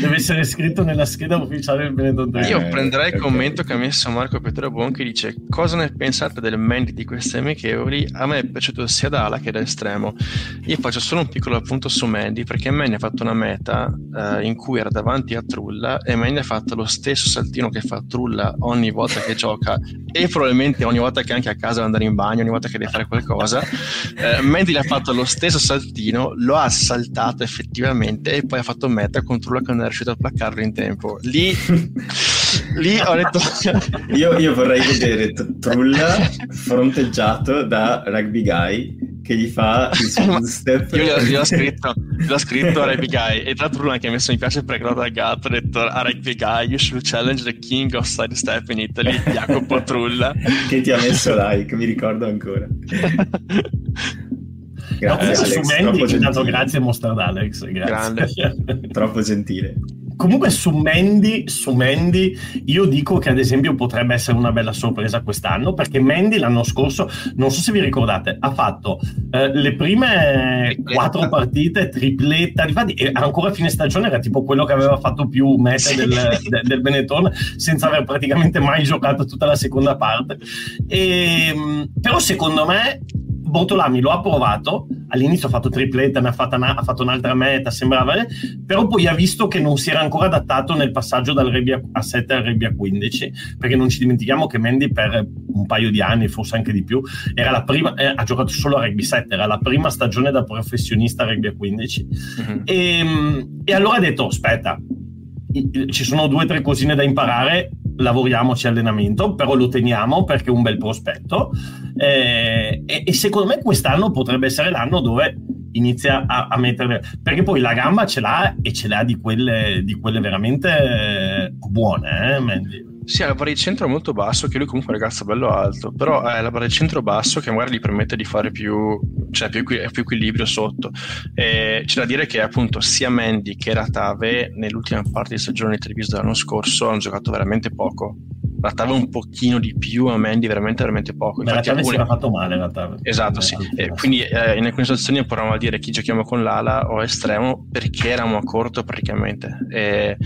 deve essere scritto nella scheda ufficiale del Benetton Treviso. Io Eh, prenderei il commento che ha messo Marco Pietro Buon che dice cosa ne pensate del Mandy di queste amichevoli? A me è piaciuto sia da ala che da estremo. Io faccio solo un piccolo appunto su Mandy perché Mandy ha fatto una meta eh, in cui era davanti a Trulla e Mandy ha fatto lo stesso saltino che fa Trulla ogni volta che gioca e probabilmente ogni volta che anche a casa deve andare in bagno, ogni volta che deve fare qualcosa. Eh, Mandy ha fatto lo stesso saltino, lo ha saltato effettivamente e poi ha fatto meta con Trulla che non è riuscito a placcarlo in tempo. Lì (laughs) lì ho detto... (laughs) io, io vorrei vedere Trulla fronteggiato da Rugby Guy che gli fa il suo step. Io gli ho, (laughs) scritto, gli ho scritto a Rugby Guy e tra l'altro lui anche ha messo mi piace perché l'ho taggato ho detto a Rugby Guy you should challenge the king of sidestep in Italy Jacopo Trulla che ti ha messo like mi ricordo ancora grazie no, Alex, su Mandy, grazie Mostard Alex grazie. Grande. troppo gentile comunque su Mandy, su Mandy, io dico che ad esempio potrebbe essere una bella sorpresa quest'anno perché Mandy l'anno scorso, non so se vi ricordate, ha fatto eh, le prime quattro partite tripletta, infatti ancora a fine stagione era tipo quello che aveva fatto più mete del, de, del Benetton senza aver praticamente mai giocato tutta la seconda parte. E, ehm, però secondo me Bortolami lo ha provato, all'inizio ha fatto tripletta, ne ha, una, ha fatto un'altra meta, sembrava, però poi ha visto che non si era ancora adattato nel passaggio dal Rebbia a 7 al Rebbia 15, perché non ci dimentichiamo che Mandy per un paio di anni, forse anche di più, era la prima, eh, ha giocato solo a Rugby 7, era la prima stagione da professionista a Rebbia 15. Uh-huh. E, e allora ha detto, aspetta, ci sono due o tre cosine da imparare, lavoriamoci allenamento, però lo teniamo perché è un bel prospetto eh, e, e, secondo me quest'anno potrebbe essere l'anno dove inizia a, a, mettere perché poi la gamba ce l'ha e ce l'ha di quelle, di quelle veramente buone eh. Sì, ha la baricentro molto basso, che lui comunque è un ragazzo bello alto, però è la baricentro basso che magari gli permette di fare più, cioè più, più equilibrio sotto. E c'è da dire che appunto sia Mandy che Ratave nell'ultima parte di stagione di Treviso dell'anno scorso hanno giocato veramente poco. Ratave un pochino di più, a Mandy veramente veramente poco. Infatti, Ratave alcuni... si era fatto male Ratave. Esatto, sì. E quindi eh, in alcune situazioni proviamo a dire chi giochiamo con l'ala o estremo perché eravamo a corto praticamente. E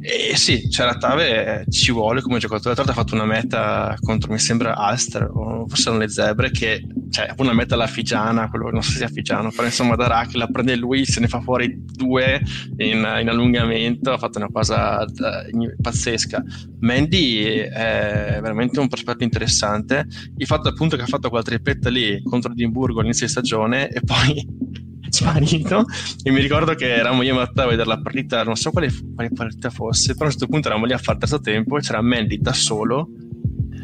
e sì, cioè la Tave ci vuole come giocatore. Tra l'altro ha fatto una meta contro, mi sembra, Alster, o forse erano le Zebre, che cioè una meta alla Figiana, quello, non so se sia Figiano, però insomma da Rack la prende lui, se ne fa fuori due in, in allungamento, ha fatto una cosa da, in, pazzesca. Mandy è veramente un prospetto interessante. Il fatto appunto che ha fatto quella tripletta lì contro Edimburgo all'inizio di stagione e poi (laughs) sparito e mi ricordo che eravamo io e Matteo a vedere la partita, non so quale, quale partita fosse, però a un certo punto eravamo lì a fare terzo tempo e c'era Mandy da solo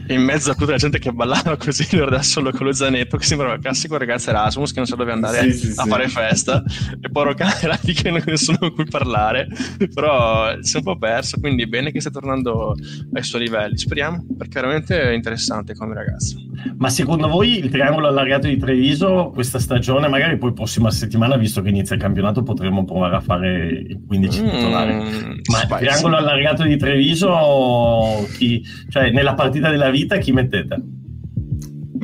in mezzo a tutta la gente che ballava così lui (laughs) era da solo con lo zanetto che sembrava il classico ragazzo Erasmus che non sa dove andare sì, sì, a sì. fare festa. E poi era lì che non nessuno con cui parlare. Però si è un po' perso quindi bene che stia tornando ai suoi livelli. Speriamo perché veramente è interessante come ragazzo. Ma secondo voi il triangolo allargato di Treviso questa stagione magari poi prossima settimana visto che inizia il campionato potremmo provare a fare il 15 mm, titolari? Ma il triangolo allargato di Treviso chi, cioè nella partita della vita vita chi mettete?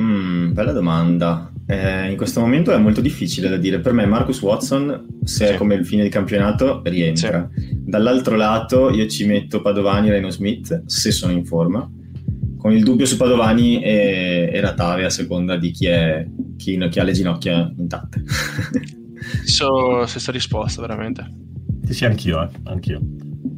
Mm, bella domanda. Eh, in questo momento è molto difficile da dire. Per me Marcus Watson, se sì. è come il fine di campionato, rientra. Sì. Dall'altro lato io ci metto Padovani e Reno Smith, se sono in forma. Con il dubbio su Padovani e, e Ratave a seconda di chi, è, chi, chi ha le ginocchia intatte. (laughs) so, stessa risposta, veramente. Sì, anch'io, eh. anch'io.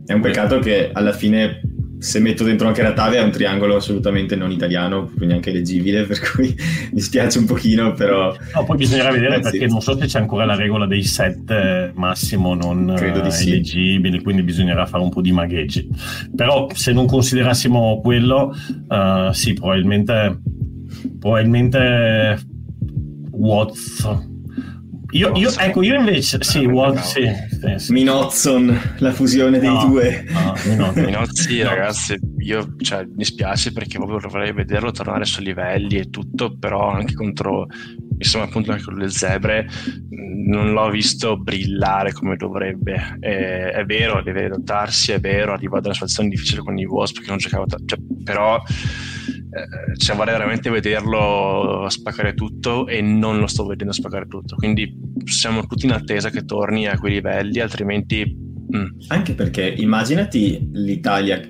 È un peccato che alla fine se metto dentro anche Ratave è un triangolo assolutamente non italiano, neanche leggibile, (laughs) per cui mi spiace un pochino, però... No, poi bisognerà vedere perché non so se c'è ancora la regola dei set massimo non Credo sì. leggibili, quindi bisognerà fare un po' di magheggi. Però se non considerassimo quello, uh, sì, probabilmente, probabilmente Watts io, io, ecco, io invece, sì, Walt, sì, sì, Minozzon, la fusione dei no, due. No, Minozzi, ragazzi, io cioè, mi spiace perché proprio vorrei vederlo tornare sui livelli e tutto, però anche contro, insomma, appunto anche con le zebre, non l'ho visto brillare come dovrebbe. È, è vero, deve adattarsi, è vero, arriva da una situazione difficile con i Wasp perché non giocava, t- cioè, però eh, cioè vorrei veramente vederlo spaccare tutto e non lo sto vedendo spaccare tutto. Quindi siamo tutti in attesa che torni a quei livelli altrimenti mm. anche perché immaginati l'Italia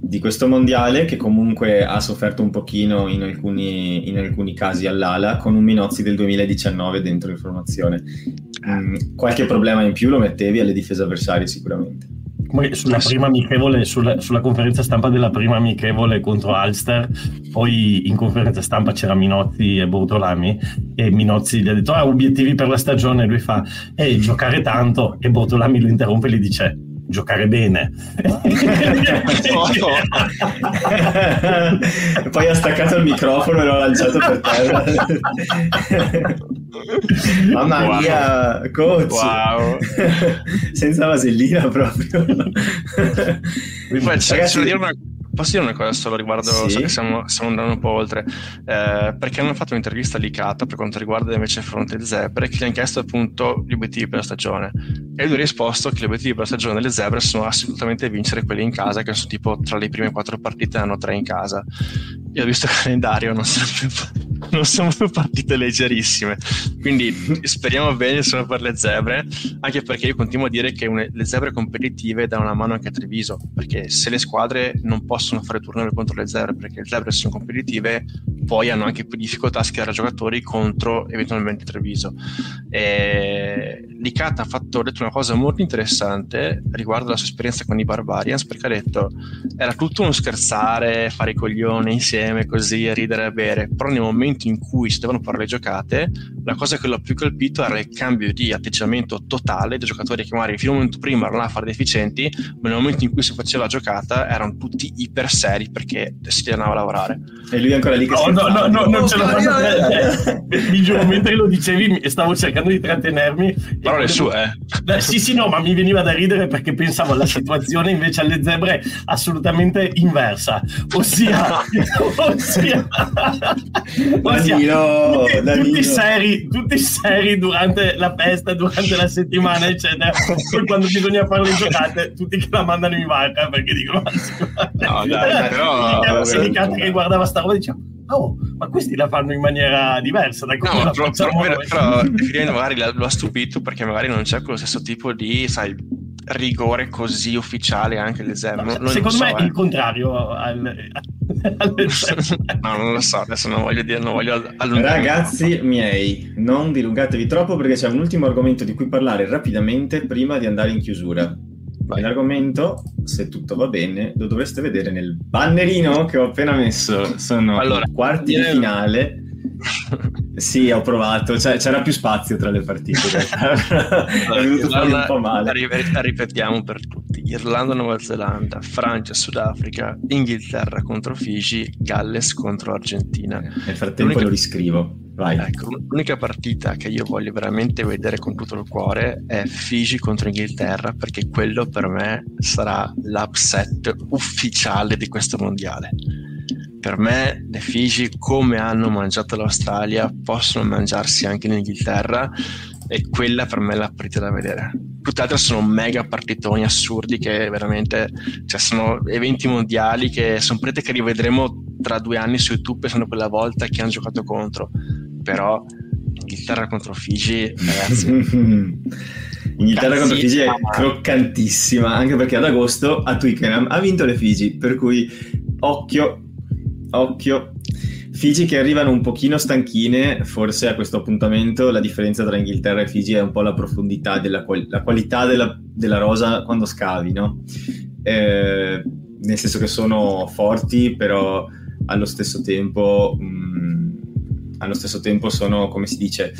di questo mondiale che comunque ha sofferto un pochino in alcuni, in alcuni casi all'ala con un Minozzi del 2019 dentro in formazione. Mm, qualche problema in più lo mettevi alle difese avversarie sicuramente sulla prima amichevole, sulla, sulla, conferenza stampa della prima amichevole contro Alster, poi in conferenza stampa c'era Minozzi e Bortolami e Minozzi gli ha detto ah, obiettivi per la stagione, lui fa eh, giocare tanto e Bortolami lo interrompe e gli dice giocare bene. (laughs) Poi ha staccato il microfono e l'ha lanciato per terra. (laughs) (laughs) Mamma wow. mia, coach! Wow. (laughs) Senza vasellina proprio. C'è, c'è da dire una Posso dire una cosa solo riguardo, sì. so che stiamo, stiamo, andando un po' oltre, eh, perché hanno fatto un'intervista licata per quanto riguarda invece Fronte Zebre, che gli hanno chiesto appunto gli obiettivi per la stagione. E lui ha risposto che gli obiettivi per la stagione delle Zebre sono assolutamente vincere quelli in casa, che sono tipo tra le prime quattro partite hanno tre in casa. Io ho visto il calendario, non sono più, non sono più partite leggerissime. Quindi speriamo bene solo per le Zebre, anche perché io continuo a dire che une, le Zebre competitive danno una mano anche a Treviso, perché se le squadre non possono fare turnover contro le zebre perché le zebre sono competitive, poi hanno anche più difficoltà a schierare giocatori contro eventualmente Treviso. E Licata ha, fatto, ha detto una cosa molto interessante riguardo la sua esperienza con i Barbarians perché ha detto era tutto uno scherzare, fare i coglioni insieme così, ridere e bere, però nel momento in cui si devono fare le giocate la cosa che l'ha più colpito era il cambio di atteggiamento totale dei giocatori che magari fino a un momento prima erano a fare deficienti ma nel momento in cui si faceva la giocata erano tutti iper seri perché si andava a lavorare. E lui ancora lì che no, no, no, no, non ce l'ho fatta mi giuro mentre lo dicevi stavo cercando di trattenermi. Parole sue eh. Sì sì no ma mi veniva da ridere perché pensavo alla situazione invece alle zebre assolutamente inversa ossia (laughs) ossia, ossia Danilo, tutti, tutti seri tutti seri durante la festa durante la settimana eccetera. Poi quando bisogna fare le giocate tutti che la mandano in vacca perché dicono no dai però era sindicato che guardava sta roba e diceva oh, ma questi la fanno in maniera diversa da come no, la però, facciamo però, noi. però effettivamente magari lo ha stupito perché magari non c'è quello stesso tipo di sai rigore così ufficiale anche l'esercito. No, Non- secondo non me so, è il eh. contrario al, al- (laughs) no, non lo so, adesso non voglio dire, non voglio allungare. Ragazzi miei, non dilungatevi troppo perché c'è un ultimo argomento di cui parlare rapidamente prima di andare in chiusura. Vai. L'argomento, se tutto va bene, lo dovreste vedere nel bannerino che ho appena messo. Sono Allora, quarti di finale. Sì, ho provato, cioè, c'era più spazio tra le partite. (laughs) venuto fuori un po' male. Ri- Ripetiamo per tutti: Irlanda, Nuova Zelanda, Francia, Sudafrica, Inghilterra contro Fiji, Galles contro Argentina. Nel frattempo L'unica- lo riscrivo. Vai. Ecco, l'unica partita che io voglio veramente vedere con tutto il cuore è Fiji contro Inghilterra, perché quello per me sarà l'upset ufficiale di questo mondiale. Per me le Fiji, come hanno mangiato l'Australia, possono mangiarsi anche l'Inghilterra e quella per me è la partita da vedere. Altre sono mega partitoni assurdi che veramente cioè sono eventi mondiali che sono partite che rivedremo tra due anni su YouTube pensando quella volta che hanno giocato contro. Però Inghilterra contro Fiji, ragazzi, (laughs) Inghilterra contro Fiji è croccantissima, anche perché ad agosto a Twickenham ha vinto le Fiji, per cui occhio, occhio. Fiji che arrivano un pochino stanchine, forse a questo appuntamento la differenza tra Inghilterra e Fiji è un po' la profondità, della qual- la qualità della, della rosa quando scavi, no? Eh, nel senso che sono forti, però allo stesso tempo, mm, allo stesso tempo sono, come si dice,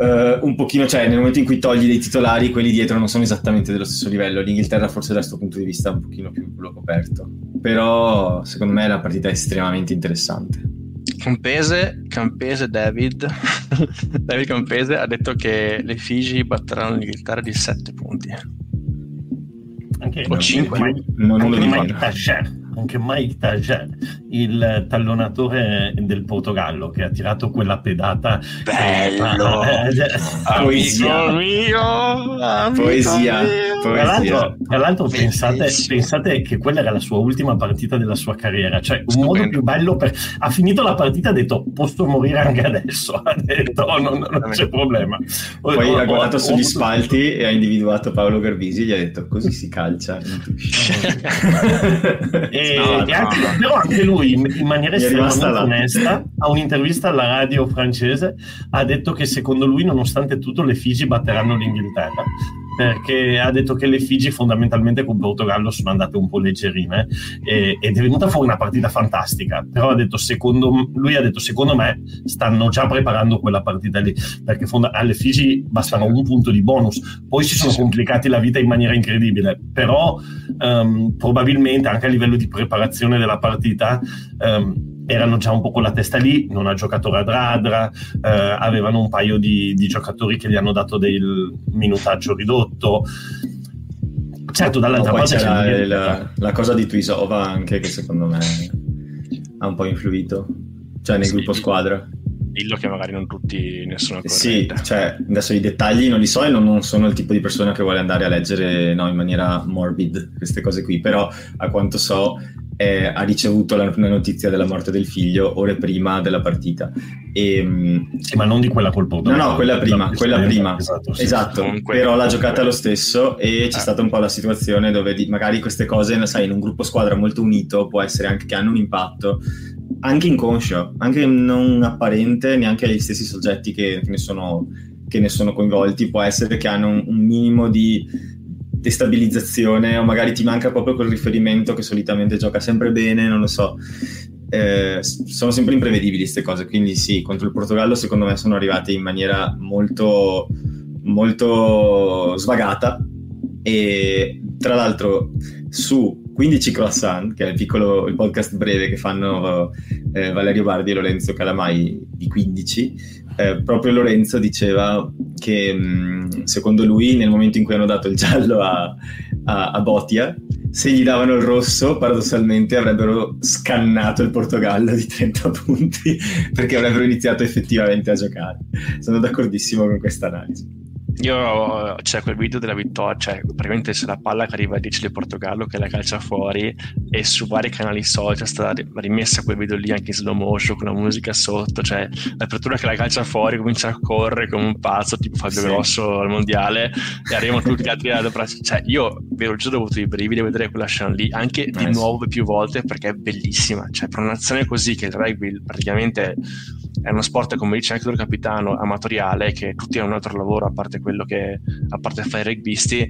eh, un pochino, cioè nel momento in cui togli dei titolari, quelli dietro non sono esattamente dello stesso livello. L'Inghilterra forse da questo punto di vista è un pochino più culo coperto. Però secondo me la partita è estremamente interessante. Campese, Campese David, (laughs) David Campese ha detto che le Fiji batteranno l'Inghilterra di 7 punti. anche, O cinque. Mike- Non uno anche di Mike meno. Tajer, anche Mike Tajer, il tallonatore del Portogallo che ha tirato quella pedata Bello! (laughs) Eh, eh, Poesia. Amico mio! amico Poesia, mio. Tra l'altro, tra l'altro pensate, Bellissimo. pensate che quella era la sua ultima partita della sua carriera, cioè un modo Stupendo. più bello per... Ha finito la partita e ha detto posso morire anche adesso, (laughs) ha detto "Oh, non, non c'è problema. Poi Ho- ha ho- guardato ho sugli avuto- spalti e ha individuato Paolo Garbisi e gli ha detto così si calcia. E, (laughs) No, e anche- no. però anche lui in, in maniera estremamente onesta a un'intervista alla radio francese ha detto che secondo lui nonostante tutto le Figi batteranno l'Inghilterra perché ha detto che le Figi fondamentalmente con Portogallo sono andate un po' leggerine e, ed è venuta fuori una partita fantastica, però ha detto secondo, lui ha detto secondo me stanno già preparando quella partita lì, perché fonda- alle Figi bastano un punto di bonus, poi si sono complicati la vita in maniera incredibile, però um, probabilmente anche a livello di preparazione della partita um, erano già un po' con la testa lì, non ha giocato Radradra, eh, avevano un paio di, di, giocatori che gli hanno dato del minutaggio ridotto. Certo, dall'altra no, parte c'è la, la, cosa di Tuisova anche che secondo me ha un po' influito, cioè nel sì, gruppo squadra. Dillo che magari non tutti ne sono corrente. Sì, cioè adesso i dettagli non li so e non, non, sono il tipo di persona che vuole andare a leggere no, in maniera morbid queste cose qui, però a quanto so eh, ha ricevuto la, la, notizia della morte del figlio ore prima della partita. E, mm, sì, ma non di quella colpa. No, no, quella prima, quella prima. Esatto, sì. esatto. però l'ha giocata lo stesso e c'è eh. stata un po' la situazione dove di, magari queste cose, sai, in un gruppo squadra molto unito può essere anche che hanno un impatto anche inconscio, anche non apparente neanche agli stessi soggetti che, che, ne, sono, che ne sono coinvolti, può essere che hanno un, un minimo di destabilizzazione o magari ti manca proprio quel riferimento che solitamente gioca sempre bene, non lo so. Eh, sono sempre imprevedibili queste cose, quindi sì, contro il Portogallo secondo me sono arrivati in maniera molto, molto svagata e tra l'altro su 15 Croissant, che è il piccolo il podcast breve che fanno eh, Valerio Bardi e Lorenzo Calamai di 15, eh, proprio Lorenzo diceva che mm, secondo lui nel momento in cui hanno dato il giallo a, a, a Botia, se gli davano il rosso, paradossalmente avrebbero scannato il Portogallo di 30 punti (laughs) perché avrebbero iniziato effettivamente a giocare. Sono d'accordissimo con questa analisi. Io c'è quel video della vittoria, cioè praticamente c'è la palla che arriva a 10 del Portogallo che la calcia fuori e su vari canali social è stata rimessa quel video lì anche in slow motion con la musica sotto, cioè l'apertura che la calcia fuori comincia a correre come un pazzo tipo Fabio sì. Grosso al mondiale e arrivano tutti gli altri ad cioè io ve lo giuro ho avuto i brividi a vedere quella scena lì anche nice. di nuovo più volte perché è bellissima, cioè per un'azione così che il rugby praticamente è uno sport come dice anche il capitano amatoriale che tutti hanno un altro lavoro a parte quello che a parte fare i rugbisti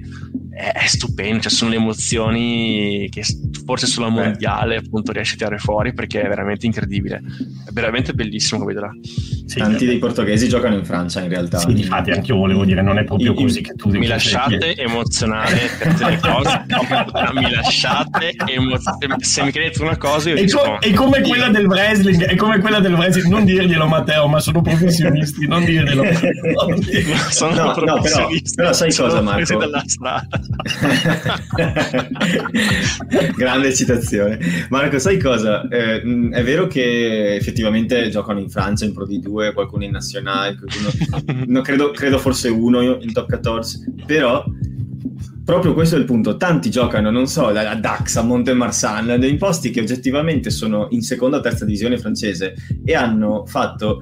è, è, stupendo cioè sono le emozioni che forse sulla mondiale appunto riesce a tirare fuori perché è veramente incredibile. È veramente bellissimo come vedrà. Sì, tanti dei portoghesi giocano in Francia in realtà. Sì infatti anche io volevo dire non è proprio così che tu mi lasciate emozionare per le cose (laughs) mi lasciate emozionare se mi chiedete una cosa io è, dico, co- è come quella del wrestling è come quella del wrestling non dirglielo dirglielo Matteo, ma sono professionisti, non dirglielo. (laughs) sono no, professionisti. No, però, però, sai cosa Marco? (laughs) Grande citazione. Marco, sai cosa? Eh, è vero che effettivamente giocano in Francia in Pro D2, qualcuno in Nazionale, qualcuno... (laughs) no, credo, credo forse uno in Top 14, però proprio questo è il punto. Tanti giocano, non so, a Dax, a Montemarsan, in posti che oggettivamente sono in seconda o terza divisione francese e hanno fatto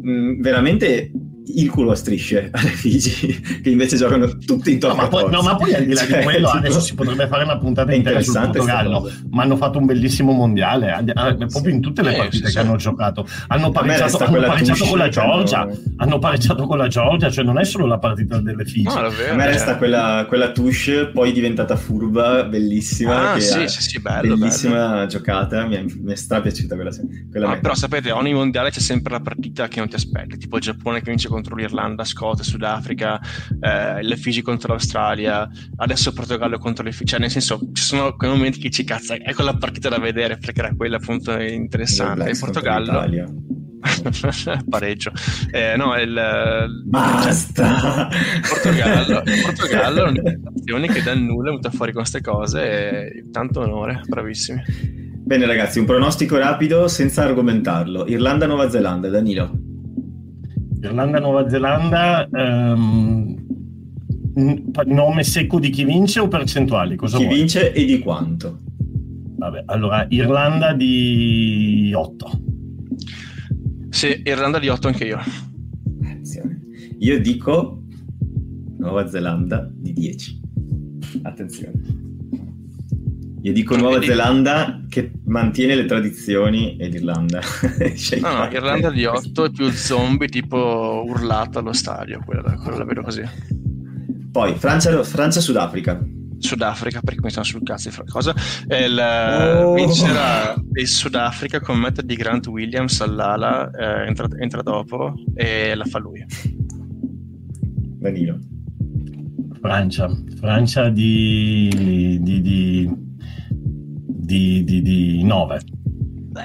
mh, veramente il culo a strisce (laughs) alle Figi, che invece giocano tutti intorno no, ma poi, no, ma poi al di là cioè, di quello, tipo, (laughs) adesso si potrebbe fare una puntata intera sul Portogallo, ma hanno fatto un bellissimo mondiale, proprio in tutte le partite sì, che sì. hanno giocato. Hanno pareggiato, hanno pareggiato con la Georgia, hanno... hanno pareggiato con la Georgia, cioè non è solo la partita delle Figi. No, a me resta quella, quella touche, poi diventata furba, bellissima, ah, sì, sì, sì, bello, bellissima bello. giocata, mi è, mi è strapiaciuta quella, quella ah, Però sapete, ogni mondiale c'è sempre la partita che non ti aspetti, tipo il Giappone che vince contro l'Irlanda, Scozia, Sudafrica, eh, le Figi contro l'Australia, adesso il Portogallo contro le Figi, cioè nel senso ci sono quei momenti che ci cazza, è quella partita da vedere perché era quella appunto interessante. Il Portogallo... (laughs) pareggio. Eh, no il basta! Cioè, Portogallo (laughs) Portogallo è un'azione che dal nulla è venuta fuori con queste cose e tanto onore bravissimi. Bene ragazzi un pronostico rapido senza argomentarlo. Irlanda Nuova Zelanda Danilo Irlanda-Nuova Zelanda, um, nome secco di chi vince o percentuali? Cosa chi vuoi? vince e di quanto? Vabbè, allora Irlanda di 8. Sì, Irlanda di 8 anche io. Io dico Nuova Zelanda di 10. Attenzione. Io dico Nuova Vedi. Zelanda che mantiene le tradizioni e l'Irlanda. (laughs) no, no, Irlanda di 8 e più zombie tipo urlata allo stadio, quella, quella la vedo così. Poi Francia, Francia Sudafrica. Sudafrica perché mi stanno sul cazzo di fra cosa il, oh. vincerà il Sudafrica con meta di Grant Williams all'ala eh, entra, entra, dopo e la fa lui Danilo Francia Francia di di, di, di, di, di 9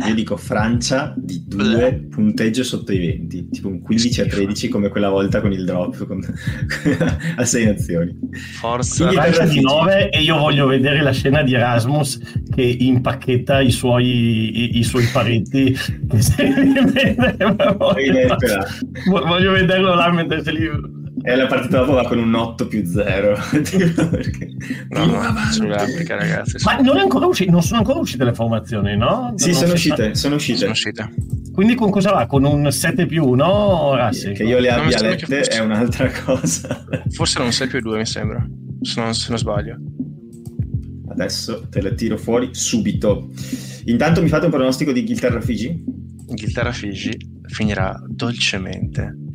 io dico Francia di 2 punteggio sotto i 20, tipo un 15 a 13 come quella volta con il drop con... (laughs) a 6 nazioni. Forza. Francia di 9 e io voglio vedere la scena di Erasmus che impacchetta i suoi, i, i suoi parenti. (laughs) voglio, voglio vederlo là mentre se li e la partita dopo va con un 8 più 0. (laughs) perché... No, no, Sudafrica, ragazzi. Ma non, uscite, non, sono ancora uscite le formazioni, no? Sì, sono uscite, sono uscite, sono uscite. Quindi con cosa va? Con un 7 più 1? Ah, sì, che io le abbia lette fosse... è un'altra cosa. Forse un 6 più 2, mi sembra. Se non, se non sbaglio. Adesso te la tiro fuori subito. Intanto mi fate un pronostico di Inghilterra-Figi? Inghilterra-Figi finirà dolcemente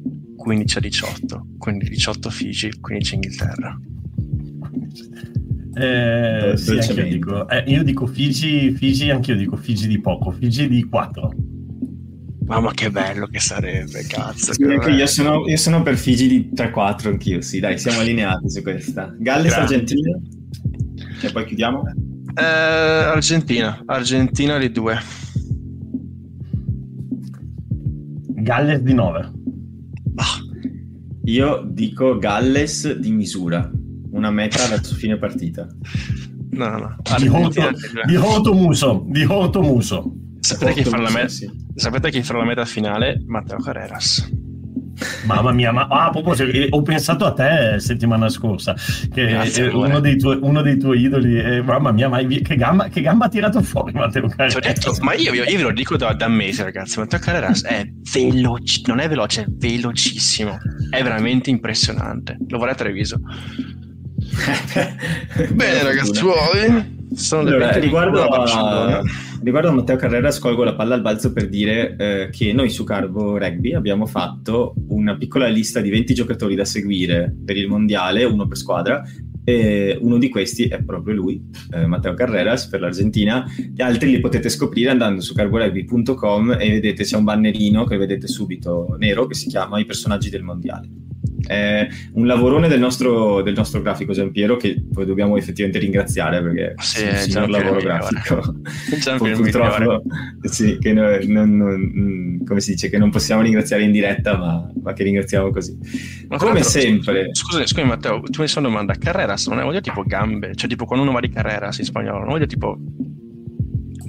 15 a 18, quindi 18 Figi, 15 Inghilterra. Eh, sì, io dico, eh, io dico Figi, Figi, anch'io dico Figi di poco, Figi di 4. Mamma che bello che sarebbe, cazzo. Sì, io, sono, io, sono, per Figi di 3-4 anch'io, sì, dai, siamo (laughs) allineati su questa. Galles, Argentina. E poi chiudiamo. Eh, Argentina, Argentina di 2. Galles di 9. Io dico Galles di misura, una meta verso fine partita. No, no. Di, Hoto, di Hotomuso, di Hotomuso. Sapete chi, farà la meta, sì. sapete chi farà la meta finale? Matteo Carreras. Mamma mia, ma ah, proprio, ho pensato a te settimana scorsa, che Grazie, uno, dei tuoi, uno, dei tuoi, idoli, eh, mamma mia, ma che gamba, che gamba ha tirato fuori Matteo Carreras. Detto, ma io, io, io, ve lo dico da, da mesi, ragazzi, Matteo Carreras è veloce, non è veloce, è velocissimo, è veramente impressionante. Lo vorrei a Treviso. Bene, ragazzuoli. Sono allora, riguardo, a, riguardo a Matteo Carrera, scolgo la palla al balzo per dire eh, che noi su Carbo Rugby abbiamo fatto una piccola lista di 20 giocatori da seguire per il mondiale, uno per squadra, e uno di questi è proprio lui, eh, Matteo Carreras per l'Argentina. Gli altri li potete scoprire andando su carborugby.com e vedete c'è un bannerino che vedete subito nero che si chiama I personaggi del mondiale. È un lavorone del nostro, del nostro grafico Giampiero che poi dobbiamo effettivamente ringraziare perché sì, è un lavoro grafico. (laughs) Purtroppo sì, che non, non, non, come si dice, che non possiamo ringraziare in diretta, ma, ma che ringraziamo così. Ma come sempre. Scusa, scusa Matteo, tu mi sono domanda, Carreras non è dire tipo gambe, cioè tipo quando uno va di Carreras in spagnolo, non dire tipo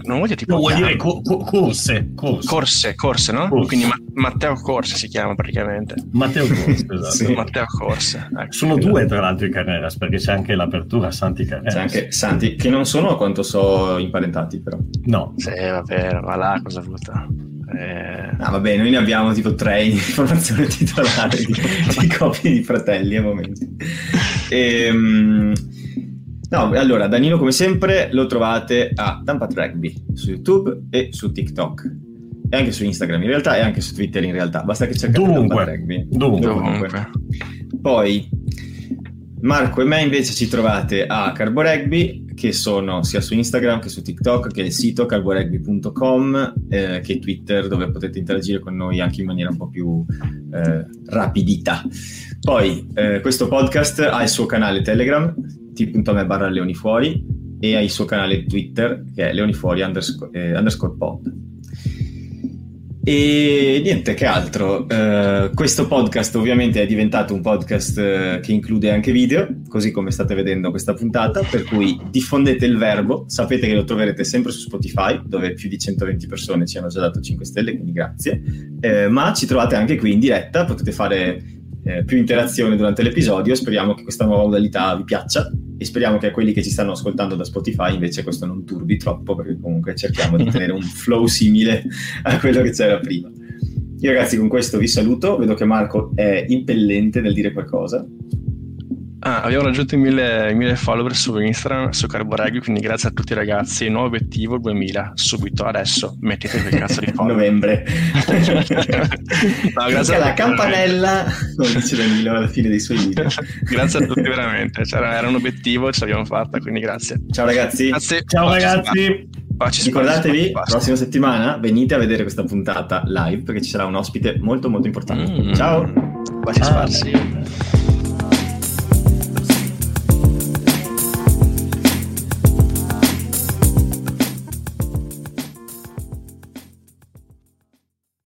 non vuol dire tipo. No, vuol dire co- co- corse, corse. Corse, corse, no? Corse. Quindi Ma- Matteo Corse si chiama praticamente. Matteo Corse, (laughs) esatto. sì. Matteo Corse. Ecco. Sono due tra l'altro i Carreras, perché c'è anche l'apertura Santi Carreras. C'è anche Santi, che non sono a quanto so imparentati però. No. Sì, vabbè, va là, cosa brutta. Eh... Ah, vabbè, noi ne abbiamo tipo tre in formazione titolare di, di coppie di fratelli a momenti. E, um, No, allora, Danilo come sempre lo trovate a Tampat Rugby su YouTube e su TikTok. E anche su Instagram in realtà e anche su Twitter in realtà. Basta che cercate Dovunque. Rugby. Dovunque. Dovunque. Poi Marco e me invece ci trovate a Carbo Rugby, che sono sia su Instagram che su TikTok, che è il sito carborugby.com, eh, che è Twitter, dove potete interagire con noi anche in maniera un po' più eh, rapidita. Poi eh, questo podcast ha il suo canale Telegram, t.me barra leonifuori e ha il suo canale Twitter che è leonifuori underscore, eh, underscore pod. E niente, che altro. Uh, questo podcast ovviamente è diventato un podcast uh, che include anche video, così come state vedendo questa puntata, per cui diffondete il verbo, sapete che lo troverete sempre su Spotify, dove più di 120 persone ci hanno già dato 5 stelle, quindi grazie, uh, ma ci trovate anche qui in diretta, potete fare eh, più interazione durante l'episodio. Speriamo che questa nuova modalità vi piaccia e speriamo che a quelli che ci stanno ascoltando da Spotify invece questo non turbi troppo perché comunque cerchiamo di (laughs) tenere un flow simile a quello che c'era prima. Io ragazzi con questo vi saluto, vedo che Marco è impellente nel dire qualcosa. Ah, abbiamo raggiunto i mille, mille, follower su Instagram, su Carboregui, quindi grazie a tutti ragazzi. Nuovo obiettivo 2000, subito, adesso. Mettete quel cazzo di (laughs) follower. Novembre. (laughs) no, grazie la campanella, come dice Danilo alla fine dei suoi video. (laughs) grazie a tutti veramente, cioè, era un obiettivo, ce l'abbiamo fatta, quindi grazie. Ciao ragazzi. Grazie. Ciao Paci ragazzi. Paci Ricordatevi, spazio. prossima settimana venite a vedere questa puntata live perché ci sarà un ospite molto molto importante. Mm. Ciao. Baci sparsi.